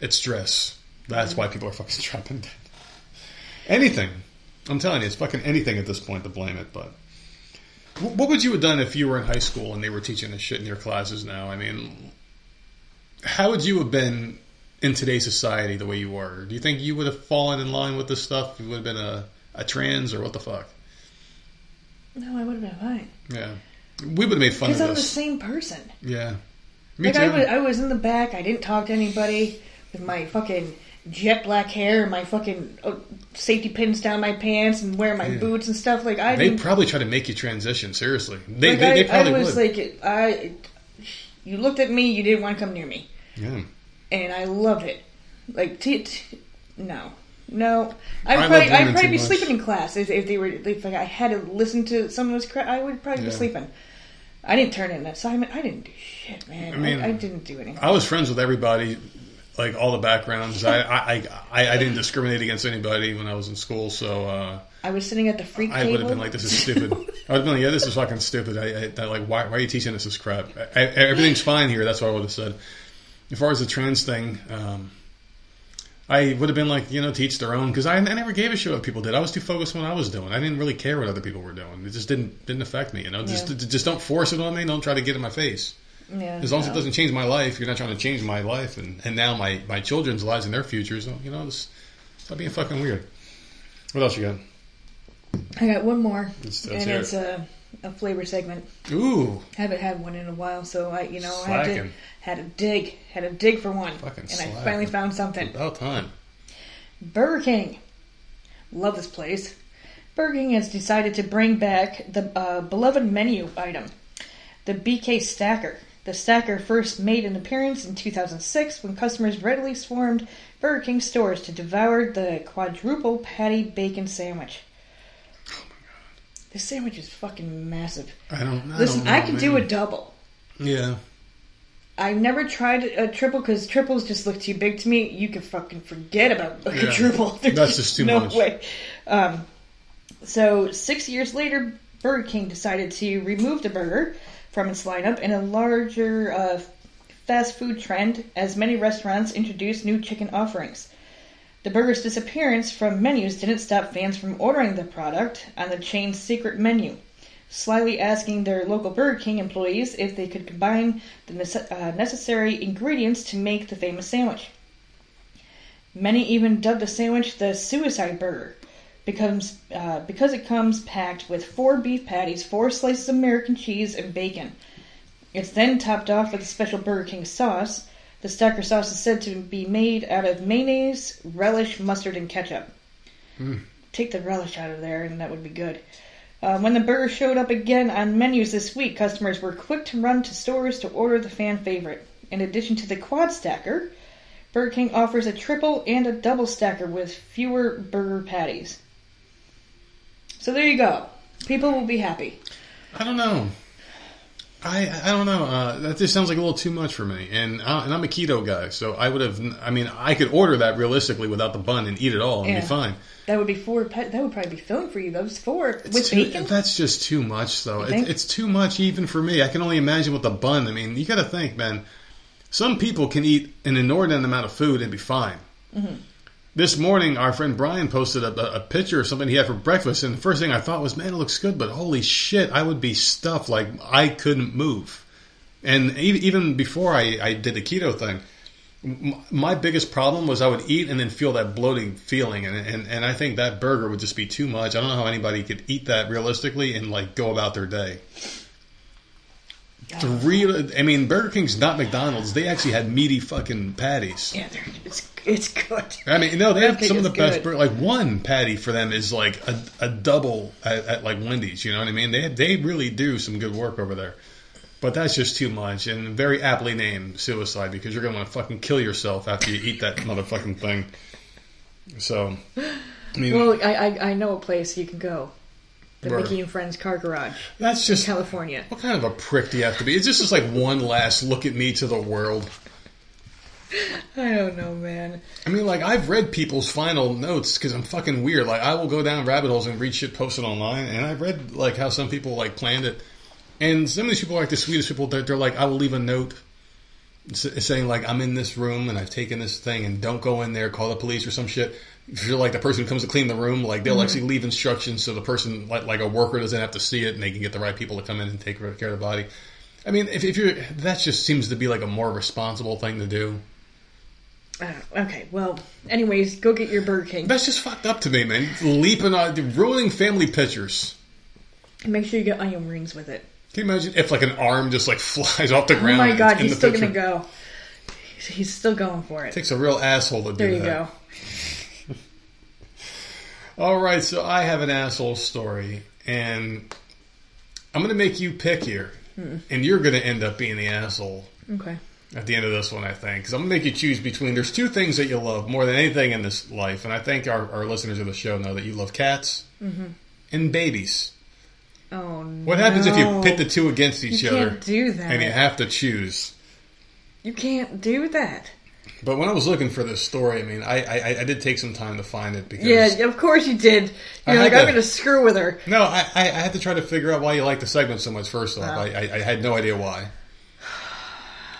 It's stress. That's why people are fucking [LAUGHS] dropping dead. Anything. I'm telling you, it's fucking anything at this point to blame it. But what would you have done if you were in high school and they were teaching this shit in your classes now? I mean, how would you have been in today's society the way you were? Do you think you would have fallen in line with this stuff? You would have been a, a trans or what the fuck? No, I would have been fine. Yeah. We would have made fun of Because I'm the same person. Yeah. Me Like too. I was, I was in the back. I didn't talk to anybody with my fucking jet black hair and my fucking uh, safety pins down my pants and wearing my Yeah. boots and stuff. Like I They'd probably try to make you transition, seriously. They, like, they, I, they probably I was would. like, I. You looked at me. You didn't want to come near me, yeah. and I loved it. Like, t- t- no, no. I I'd love probably, I'd probably be much. sleeping in class if, if they were. If like, I had to listen to some of this crap, I would probably Yeah. be sleeping. I didn't turn in an assignment. I didn't do shit, man. I mean, I, I didn't do anything. I was friends with everybody, like all the backgrounds. I, I, I, I didn't discriminate against anybody when I was in school, so uh, I was sitting at the freak I would have been like, "This is stupid." [LAUGHS] I would have been like, "Yeah, this is fucking stupid." I, I, like, why, why are you teaching us this crap? I, I- everything's fine here. That's what I would have said. As far as the trans thing, um, I would have been like, you know, teach their own because I, I never gave a shit what people did. I was too focused on what I was doing. I didn't really care what other people were doing. It just didn't didn't affect me. You know, just just don't force it on me. Don't try to get in my face. Yeah, As long as it doesn't change my life, you're not trying to change my life and, and now my, my children's lives and their futures. You know, just stop being fucking weird. What else you got? I got one more, and it's a, a flavor segment. Ooh, Haven't had one in a while, so I, you know, I had to Slacking. had to dig, had to dig for one, Fucking and I finally found something. about time. Burger King. Love this place. Burger King has decided to bring back the uh, beloved menu item, the BK Stacker. The stacker first made an appearance in 2006 when customers readily swarmed Burger King stores to devour the quadruple patty bacon sandwich. Oh my god. This sandwich is fucking massive. I don't. I Listen, don't know, I can do a double. Yeah. I've never tried a triple because triples just look too big to me. You can fucking forget about a Yeah. triple. [LAUGHS] There's That's just too no much. way. Um, so six years later, Burger King decided to remove the burger from its lineup in a larger uh, fast food trend as many restaurants introduced new chicken offerings. The burger's disappearance from menus didn't stop fans from ordering the product on the chain's secret menu, slyly asking their local Burger King employees if they could combine the uh, necessary ingredients to make the famous sandwich. Many even dubbed the sandwich the suicide burger becomes uh, because it comes packed with four beef patties, four slices of American cheese, and bacon. It's then topped off with a special Burger King sauce. The stacker sauce is said to be made out of mayonnaise, relish, mustard, and ketchup. Take the relish out of there, and that would be good. Uh, when the burger showed up again on menus this week, customers were quick to run to stores to order the fan favorite. In addition to the quad stacker, Burger King offers a triple and a double stacker with fewer burger patties. So there you go. People will be happy. I don't know. I I don't know. Uh, that just sounds like a little too much for me. And I, and I'm a keto guy, so I would have. I mean, I could order that realistically without the bun and eat it all and Yeah. be fine. That would be four. That would probably be filling for you. Those four It's with too- bacon. That's just too much, though. It, it's too much even for me. I can only imagine with the bun. I mean, you got to think, man. Some people can eat an inordinate amount of food and be fine. Mm-hmm. This morning, our friend Brian posted a, a picture of something he had for breakfast, and the first thing I thought was, "Man, it looks good," but holy shit, I would be stuffed like I couldn't move. And even before I, I did the keto thing, my biggest problem was I would eat and then feel that bloating feeling, and, and and I think that burger would just be too much. I don't know how anybody could eat that realistically and like go about their day. The real, I mean, Burger King's not McDonald's. They actually had meaty fucking patties. yeah, they're- it's it's good. I mean, no, they have Burger some of the best. Bur- like one patty for them is like a, a double at, at like Wendy's. You know what I mean? They they really do some good work over there. But that's just too much, and very aptly named suicide because you're gonna want to fucking kill yourself after you eat that motherfucking thing. So, I mean, Well, I, I I know a place you can go. The? Mickey and Friends Car Garage, that's just California. what kind of a prick do you have to be? It's just, just like one last look at me to the world. I don't know, man. I mean, like I've read people's final notes because I'm fucking weird. Like I will go down rabbit holes and read shit posted online, and I've read like how some people like planned it, and some of these people are like the sweetest people. They're, they're like, I will leave a note saying like I'm in this room and I've taken this thing, and don't go in there. Call the police or some shit. If you're like the person who comes to clean the room, like they'll actually leave instructions so the person like like a worker doesn't have to see it, and they can get the right people to come in and take care of the body. I mean, if, if you're that just seems to be like a more responsible thing to do. Uh, okay, well, anyways, go get your Burger King. That's just fucked up to me, man. Leaping on, ruining family pictures. Make sure you get onion rings with it. Can you imagine if like an arm just like [LAUGHS] flies off the ground? Oh my god, he's still picture? gonna go. He's, still going for it. Takes a real asshole to do that. There you that. go. [LAUGHS] All right, so I have an asshole story, and I'm to make you pick here, Hmm. and you're to end up being the asshole Okay. at the end of this one, I think, because I'm to make you choose between. There's two things that you love more than anything in this life, and I think our, our listeners of the show know that you love cats Mm-hmm. and babies. Oh no. What happens if you pit the two against each other? You other can't do that. and you have to choose? You can't do that. But when I was looking for this story, I mean, I, I, I did take some time to find it because Yeah, of course you did. You're like, I'm gonna screw with her. no, I, I, I had to try to figure out why you like the segment so much. First off, Oh. I, I, I had no idea why,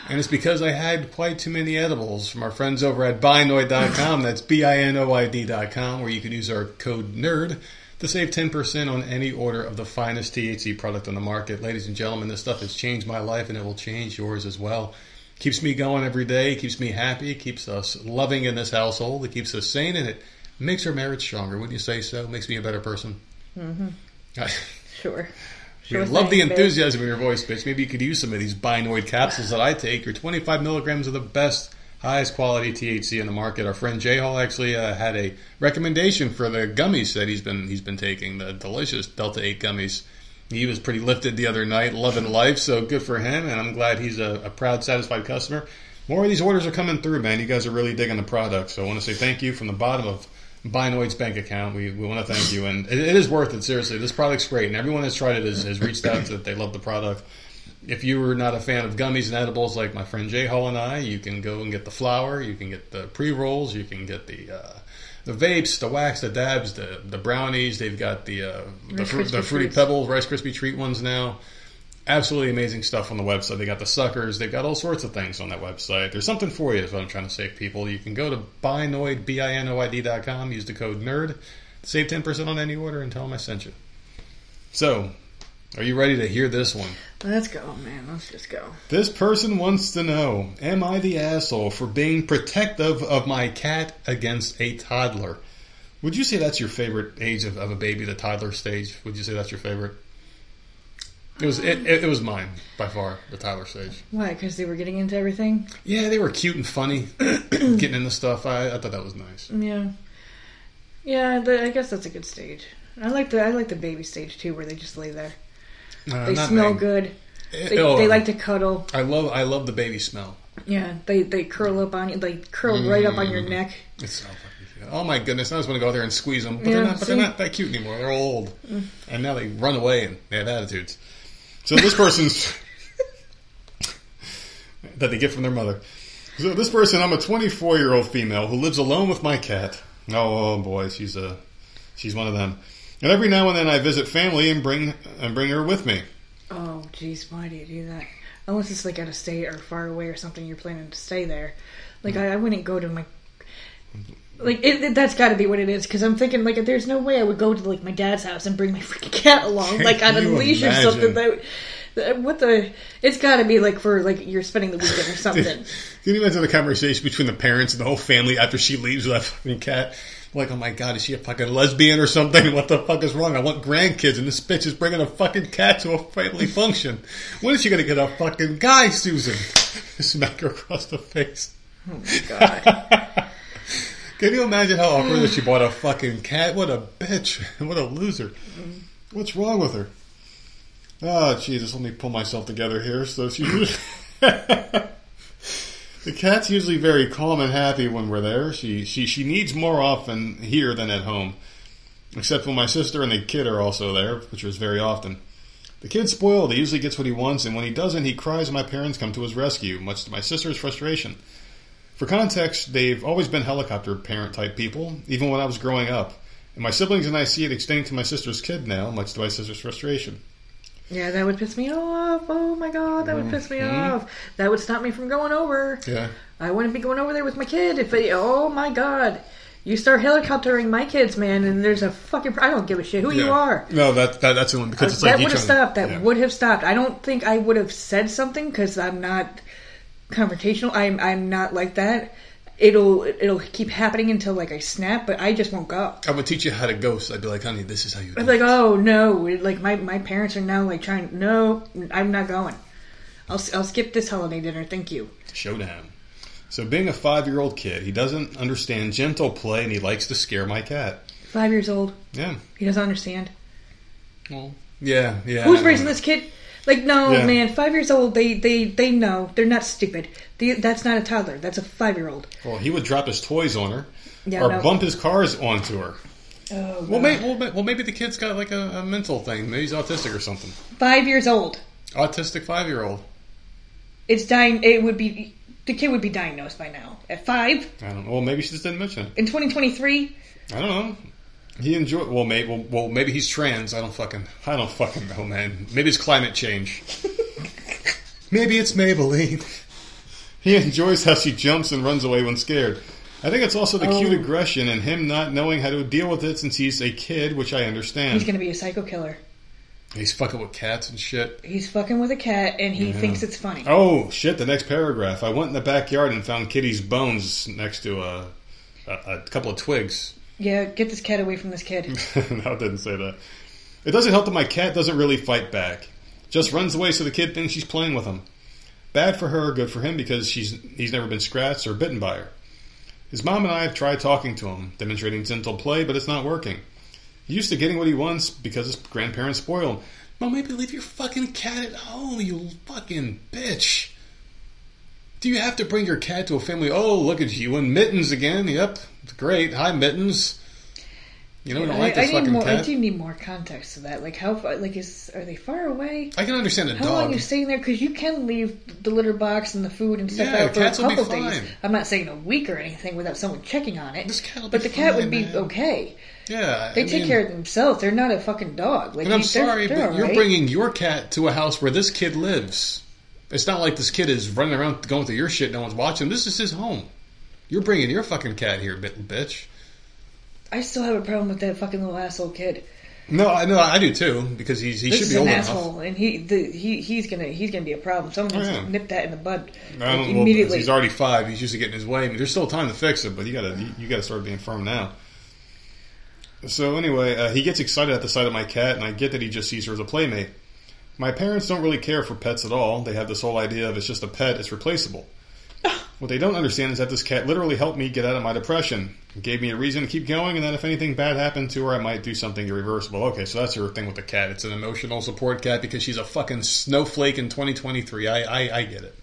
and it's because I had quite too many edibles from our friends over at Binoid.com. That's b i n o i d.com, where you can use our code NERD to save ten percent on any order of the finest THC product on the market. Ladies and gentlemen, this stuff has changed my life, and it will change yours as well. Keeps me going every day, keeps me happy, keeps us loving in this household, it keeps us sane, and it makes our marriage stronger. Wouldn't you say so? Makes me a better person. Mm-hmm. [LAUGHS] Sure. Sure love the enthusiasm in your voice, bitch. Maybe you could use some of these Binoid capsules that I take. Your 25 milligrams of the best, highest quality THC in the market. Our friend Jay Hall actually uh, had a recommendation for the gummies that he's been he's been taking, the delicious Delta 8 gummies. He was pretty lifted the other night, loving life, so good for him, and I'm glad he's a, a proud, satisfied customer. More of these orders are coming through, man. You guys are really digging the product, so I want to say thank you from the bottom of Binoid's bank account. We, we want to thank you, and it, it is worth it. Seriously, this product's great, and everyone that's tried it has, has reached out to that they love the product. If you were not a fan of gummies and edibles like my friend Jay Hall and I, you can go and get the flour, you can get the pre rolls, you can get the uh, the vapes, the wax, the dabs, the the brownies. They've got the uh, the, Krispie the fruity treats. pebbles, Rice Krispie treat ones now. Absolutely amazing stuff on the website. They got the suckers. They've got all sorts of things on that website. There's something for you, is what I'm trying to say, people. You can go to binoid, B-I-N-O-I-D dot com, use the code NERD, save 10% on any order, and tell them I sent you. So, are you ready to hear this one? Let's go, man. Let's just go. This person wants to know Am I the asshole for being protective of my cat against a toddler? Would you say that's your favorite age of, of a baby, the toddler stage? Would you say that's your favorite? It was it, it, was mine by far, the toddler stage. Why? Because they were getting into everything. Yeah, they were cute and funny, [CLEARS THROAT] getting into stuff. I, I thought that was nice. Yeah. Yeah, I guess that's a good stage. I like the I like the baby stage too, where they just lay there. Uh, They smell me. good. Eh, They, oh, they like to cuddle. I love I love the baby smell. Yeah, they they curl up on you. They curl right up on your neck. It's so fucking cute. Oh my goodness! I just want to go there and squeeze them, but Yeah, they're not. But they're not that cute anymore. They're old, and now they run away and they have attitudes. So this person's [LAUGHS] that they get from their mother. So this person, I'm a 24 year old female who lives alone with my cat. Oh, oh boy, she's a she's one of them. And every now and then I visit family and bring and bring her with me. Oh, jeez, why do you do that? Unless it's like out of state or far away or something, you're planning to stay there. Like I, I wouldn't go to my. Like it, it- that's got to be what it is because I'm thinking like there's no way I would go to like my dad's house and bring my [LAUGHS] freaking cat along like on a leash or something. That what the? It's got to be like for like you're spending the weekend or something. [LAUGHS] Can you imagine the conversation between the parents and the whole family after she leaves with that fucking cat? Like, oh my god, is she a fucking lesbian or something? [LAUGHS] What the fuck is wrong? I want grandkids, and this bitch is bringing a fucking cat to a family function. When is she gonna get a fucking guy, Susan? [LAUGHS] Smack her across the face. oh my god! [LAUGHS] Can you imagine how awkward that she bought a fucking cat? What a bitch! What a loser! What's wrong with her? Oh Jesus, let me pull myself together here. So she, the cat's usually very calm and happy when we're there. She she she needs more often here than at home, except when my sister and the kid are also there, which is very often. The kid's spoiled. He usually gets what he wants, and when he doesn't, he cries. and My parents come to his rescue, much to my sister's frustration. For context, they've always been helicopter parent type people, even when I was growing up. And my siblings and I see it extending to my sister's kid now, much to my sister's frustration. Yeah, that would piss me off. Oh my god, that would piss me mm-hmm. off. That would stop me from going over. Yeah. I wouldn't be going over there with my kid if it, oh my god. You start helicoptering my kids, man, and there's a fucking. I don't give a shit who you are. No, that, that that's the one because uh, it's like that would have stopped. That yeah. would have stopped. I don't think I would have said something because I'm not confrontational. I'm I'm not like that. It'll it'll keep happening until like I snap, but I just won't go. I would teach you how to ghost. I'd be like, honey, this is how you. Do I'm like, oh no, like my my parents are now like trying. No, I'm not going. I'll I'll skip this holiday dinner. Thank you. Showdown. So, being a five-year-old kid, he doesn't understand gentle play, and he likes to scare my cat. Five years old. Yeah. He doesn't understand. Well. Yeah. Yeah. Who's raising this kid? Like, no, Yeah. man. Five years old. They they they know. They're not stupid. The, that's not a toddler. That's a five year old. Well, he would drop his toys on her, Yeah, or no. bump his cars onto her. Oh, Well, maybe, well, well, maybe the kid's got like a, a mental thing. Maybe he's autistic or something. five years old. Autistic five-year-old. It's dying. It would be the kid would be diagnosed by now at five I don't know. Well, maybe she just didn't mention it. in 2023. I don't know. He enjoy. Well, maybe. Well, well, maybe he's trans. I don't fucking. I don't fucking know, man. Maybe it's climate change. [LAUGHS] maybe it's Maybelline. He enjoys how she jumps and runs away when scared. I think it's also the cute Oh. aggression and him not knowing how to deal with it since he's a kid, which I understand. He's gonna be a psycho killer. He's fucking with cats and shit. He's fucking with a cat and he Yeah. thinks it's funny. Oh shit! The next paragraph. I went in the backyard and found Kitty's bones next to a, a, a couple of twigs. Yeah, get this cat away from this kid. [LAUGHS] no, it didn't say that. It doesn't help that my cat doesn't really fight back. Just runs away so the kid thinks she's playing with him. Bad for her, good for him because she's he's never been scratched or bitten by her. His mom and I have tried talking to him, demonstrating gentle play, but it's not working. He's used to getting what he wants because his grandparents spoil him. Well, maybe leave your fucking cat at home, you fucking bitch. Do you have to bring your cat to a family? Oh, look at you and Mittens again. Yep, great. Hi, Mittens. You know, I don't like I, this I fucking more. I do need more context to that. Like how far? Like is are they far away? I can understand a How long dog. you staying there? Because you can leave the litter box and the food and stuff Yeah, out for a cats will be couple days. fine. I'm not saying a week or anything without someone checking on it. This cat will but the cat would be man. okay. yeah, They I take mean- care of themselves. They're not a fucking dog. Like And I'm they're- sorry, they're but you're alright. bringing your cat to a house where this kid lives. It's not like this kid is running around going through your shit. No one's watching. This is his home. You're bringing your fucking cat here, bitch. I still have a problem with that fucking little asshole kid. No, I know I do too because he's he This should is be an old asshole, enough. and he the, he he's gonna he's gonna be a problem. Someone needs Oh, yeah. to nip that in the bud like, well, immediately. he's already five. He's used to getting his way. I mean, there's still time to fix it, but you gotta you, you gotta start being firm now. So anyway, uh, he gets excited at the sight of my cat, and I get that he just sees her as a playmate. My parents don't really care for pets at all. They have this whole idea of it's just a pet, it's replaceable. [LAUGHS] what they don't understand is that this cat literally helped me get out of my depression. It gave me a reason to keep going, and then if anything bad happened to her, I might do something irreversible. Okay, so that's her thing with the cat. It's an emotional support cat because she's a fucking snowflake in 2023. I I, I get it.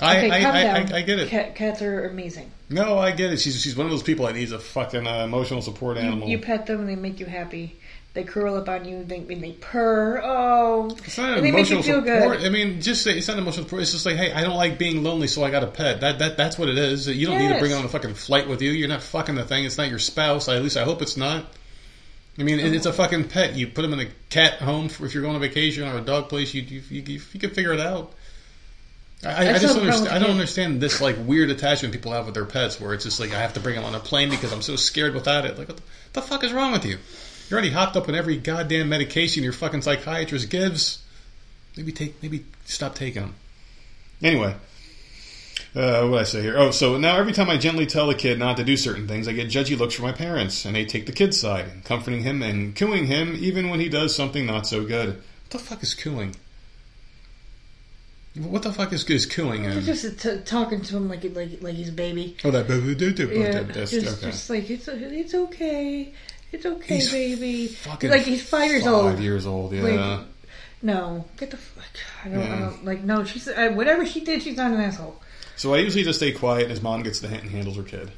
I, okay, I, I. I, I get it. Cat, cats are amazing. No, I get it. She's she's one of those people that needs a fucking uh, emotional support You, animal. you pet them and they make you happy. They curl up on you they, and they purr. Oh, it's not an they make you emotional feel support. good. I mean, just say it's not emotional support. It's just like, hey, I don't like being lonely, so I got a pet. That that that's what it is. You don't need to bring it on a fucking flight with you. You're not fucking the thing. It's not your spouse. At least I hope it's not. I mean, it- it's a fucking pet. You put them in a cat home for, if you're going on vacation or a dog place. You you, you, you, you can figure it out. I, I, I just have a problem understand, I don't understand this like weird attachment people have with their pets, where it's just like I have to bring them on a plane because I'm so scared without it. Like, what the, the fuck is wrong with you? You're already hopped up on every goddamn medication your fucking psychiatrist gives. Maybe take, maybe stop taking them. Anyway, uh, what did I say here? Oh, so now every time I gently tell a kid not to do certain things, I get judgy looks from my parents, and they take the kid's side, comforting him and cooing him even when he does something not so good. What the fuck is cooing? What the fuck is, is cooing? They're just t- talking to him like like like he's a baby. oh, that. Baby. Yeah, that's, just, okay. just like it's it's okay, it's okay, He's baby. Fucking like he's five years five old. years old, yeah. Like, no, get the fuck. I don't, I don't like. No, she's uh, whatever she did. She's not an asshole. So I usually just stay quiet, and his mom gets the hint and handles her kid.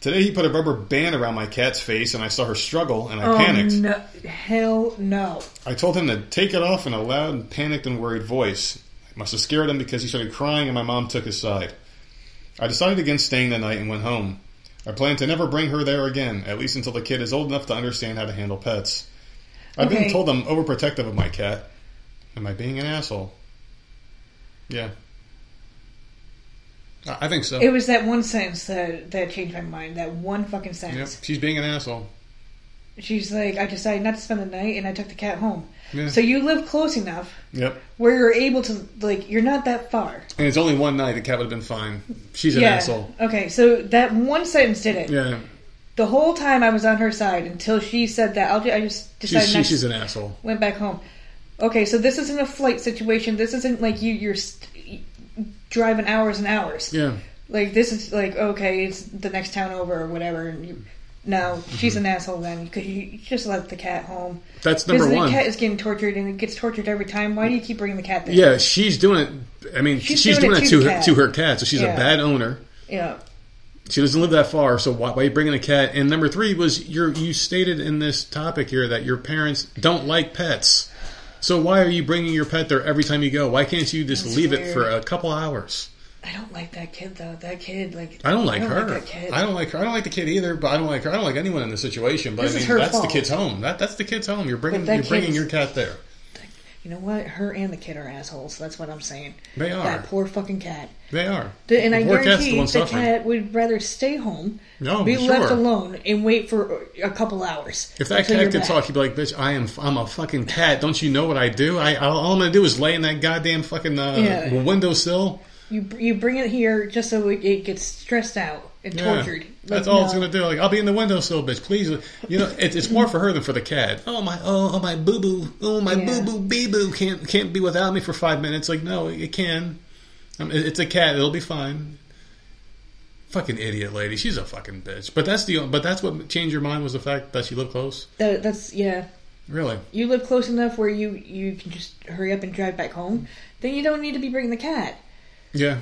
Today he put a rubber band around my cat's face, and I saw her struggle, and I Oh panicked. no, hell no. I told him to take it off in a loud, panicked, and worried voice. I must have scared him because he started crying, and my mom took his side. I decided against staying the night and went home. I plan to never bring her there again, at least until the kid is old enough to understand how to handle pets. I've been told I'm overprotective of my cat. Am I being an asshole? Yeah. I think so. It was that one sentence that that changed my mind. That one fucking Yep. sentence. She's being an asshole. She's like, I decided not to spend the night, and I took the cat home. Yeah. So you live close enough Yep. where you're able to like, you're not that far. And it's only one night. The cat would have been fine. She's an yeah. asshole. Okay, so that one sentence did it. Yeah. The whole time I was on her side until she said that. I'll, I just decided She's, she, she's an asshole. went back home. Okay, so this isn't a flight situation. This isn't like you you're st- driving hours and hours. Yeah. Like this is like okay, it's the next town over or whatever. And you, no, she's Mm-hmm. an asshole then because you just let the cat home. That's number Because the cat is getting tortured and it gets tortured every time. Why do you keep bringing the cat there? Yeah, she's doing it. I mean, she's, She's doing, doing it to to her, cat. to her cat. So she's Yeah. a bad owner. Yeah. She doesn't live that far. So why, why are you bringing a cat? And number three was your you stated in this topic here that your parents don't like pets. So why are you bringing your pet there every time you go? Why can't you just That's leave it for a couple hours? I don't like that kid though. That kid, like I don't like I don't her. like. I don't like her. I don't like the kid either. But I don't like her. I don't like anyone in this situation. But This I mean, that's the kid's home. That that's the kid's home. You're bringing you're bringing your cat there. You know what? Her and the kid are assholes. That's what I'm saying. They are. That poor fucking cat. They are. The- and I The cat's guarantee the the suffering. cat would rather stay home, No, be sure. left alone, and wait for a couple hours. If that cat could back. talk, he'd be like, "Bitch, I am. I'm a fucking cat. Don't you know what I do? I all all I'm gonna do is lay in that goddamn fucking uh, Yeah. windowsill. You you bring it here just so it, it gets stressed out and Yeah. tortured. That's Like, all it's gonna do. Like, I'll be in the window, windowsill, bitch. Please, you know, it's it's more for her than for the cat. Oh my, oh, oh my boo boo, oh my Yeah. boo boo, bee boo can't can't be without me for five minutes. Like, no, it can. Um, it- it's a cat. It'll be fine. Fucking idiot lady. She's a fucking bitch. But that's the but that's what changed your mind was the fact that she lived close. That, that's yeah. Really? You live close enough where you you can just hurry up and drive back home. Then you don't need to be bringing the cat. Yeah.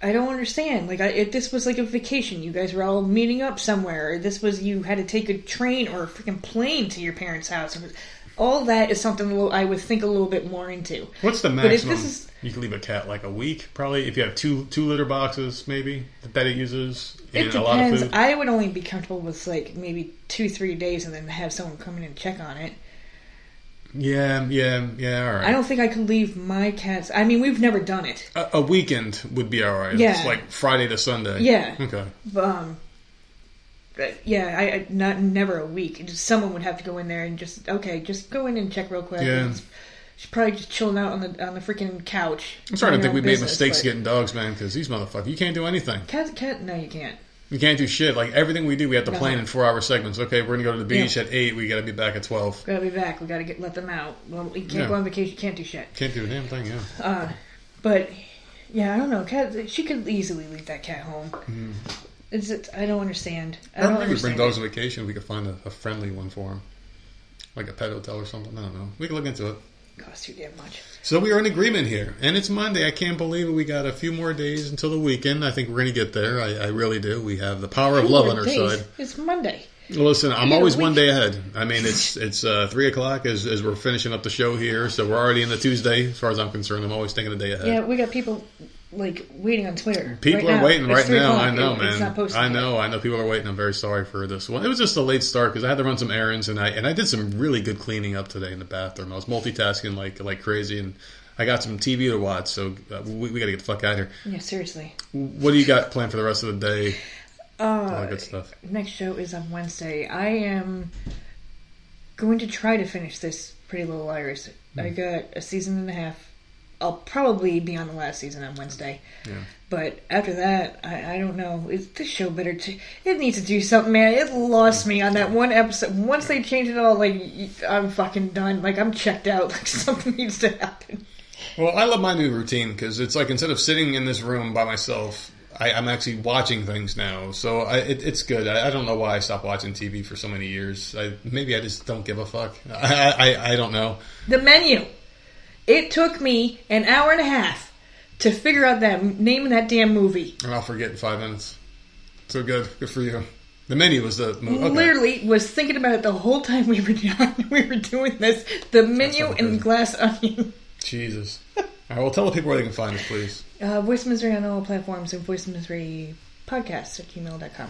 I don't understand. Like, I, if this was like a vacation, you guys were all meeting up somewhere, this was you had to take a train or a freaking plane to your parents' house. It All that is something a little- I would think a little bit more into. What's the maximum is- you can leave a cat like a week? Probably if you have two two litter boxes, maybe that it uses It and a lot of depends. I would only be comfortable with like maybe two, three days, and then have someone come in and check on it. Yeah, yeah, yeah. All right. I don't think I could leave my cats. I mean, we've never done it. a, a weekend would be all right. Yeah. It's like Friday to Sunday. Yeah. Okay. Um, yeah, I, I not never a week. Just someone would have to go in there and just okay, just go in and check real quick. Yeah. She's probably just chilling out on the on the freaking couch. I'm starting to think we own made mistakes but- getting dogs, man, because these motherfuckers, you can't do anything. Cat, cat. No, you can't. You can't do shit. Like everything we do, we have to No. plan in four hour segments. Okay, we're gonna go to the beach Yeah. at eight. We got to be back at twelve. We gotta be back. We gotta get let them out. Well, you can't Yeah. go on vacation. You can't do shit. Can't do a damn thing. Yeah. Uh, but yeah, I don't know. Cat. She could easily leave that cat home. Is it? I don't understand. I Mm-hmm. Or don't maybe bring dogs it. on vacation. We could find a, a friendly one for them, like a pet hotel or something. I don't know. We can look into it. Costs too damn much. So we are in agreement here, and it's Monday. I can't believe it. We got a few more days until the weekend. I think we're going to get there. I, I really do. We have the power of love on our days. side. It's Monday. Well, Listen, I'm always one day ahead. I mean, it's [LAUGHS] it's uh, three o'clock as, as we're finishing up the show here, so we're already in the Tuesday. As far as I'm concerned, I'm always thinking a day ahead. Yeah, we got people like waiting on Twitter. People right are now. waiting It's right now. o'clock. I know, It- man. It's not posted I yet. know. I know. People are waiting. I'm very sorry for this one. It was just a late start because I had to run some errands and I and I did some really good cleaning up today in the bathroom. I was multitasking like like crazy and I got some TV to watch. So uh, we, we got to get the fuck out of here. Yeah, seriously. What do you got planned for the rest of the day? All Uh, that good stuff. next show is on Wednesday. I am going to try to finish this Pretty Little Liars. Hmm. I got a season and a half. I'll probably be on the last season on Wednesday. Yeah. But after that, I, I don't know. Is this show better? To, it needs to do something, man. It lost me on that one episode. Once they changed it all, like I'm fucking done. Like I'm checked out. [LAUGHS] Like something needs to happen. Well, I love my new routine because it's like instead of sitting in this room by myself, I, I'm actually watching things now. So I, it, it's good. I, I don't know why I stopped watching TV for so many years. I, maybe I just don't give a fuck. [LAUGHS] I, I don't know. The menu. It took me an hour and a half to figure out that name of that damn movie. And I'll forget in five minutes. So good. Good for you. The menu was the movie. Okay. Literally was thinking about it the whole time we were [LAUGHS] we were doing this. The menu and glass onion. Jesus. All right, well, tell the people where they can find us, please. Uh, Voice Misery on all platforms and Voice Misery podcast at gmail.com.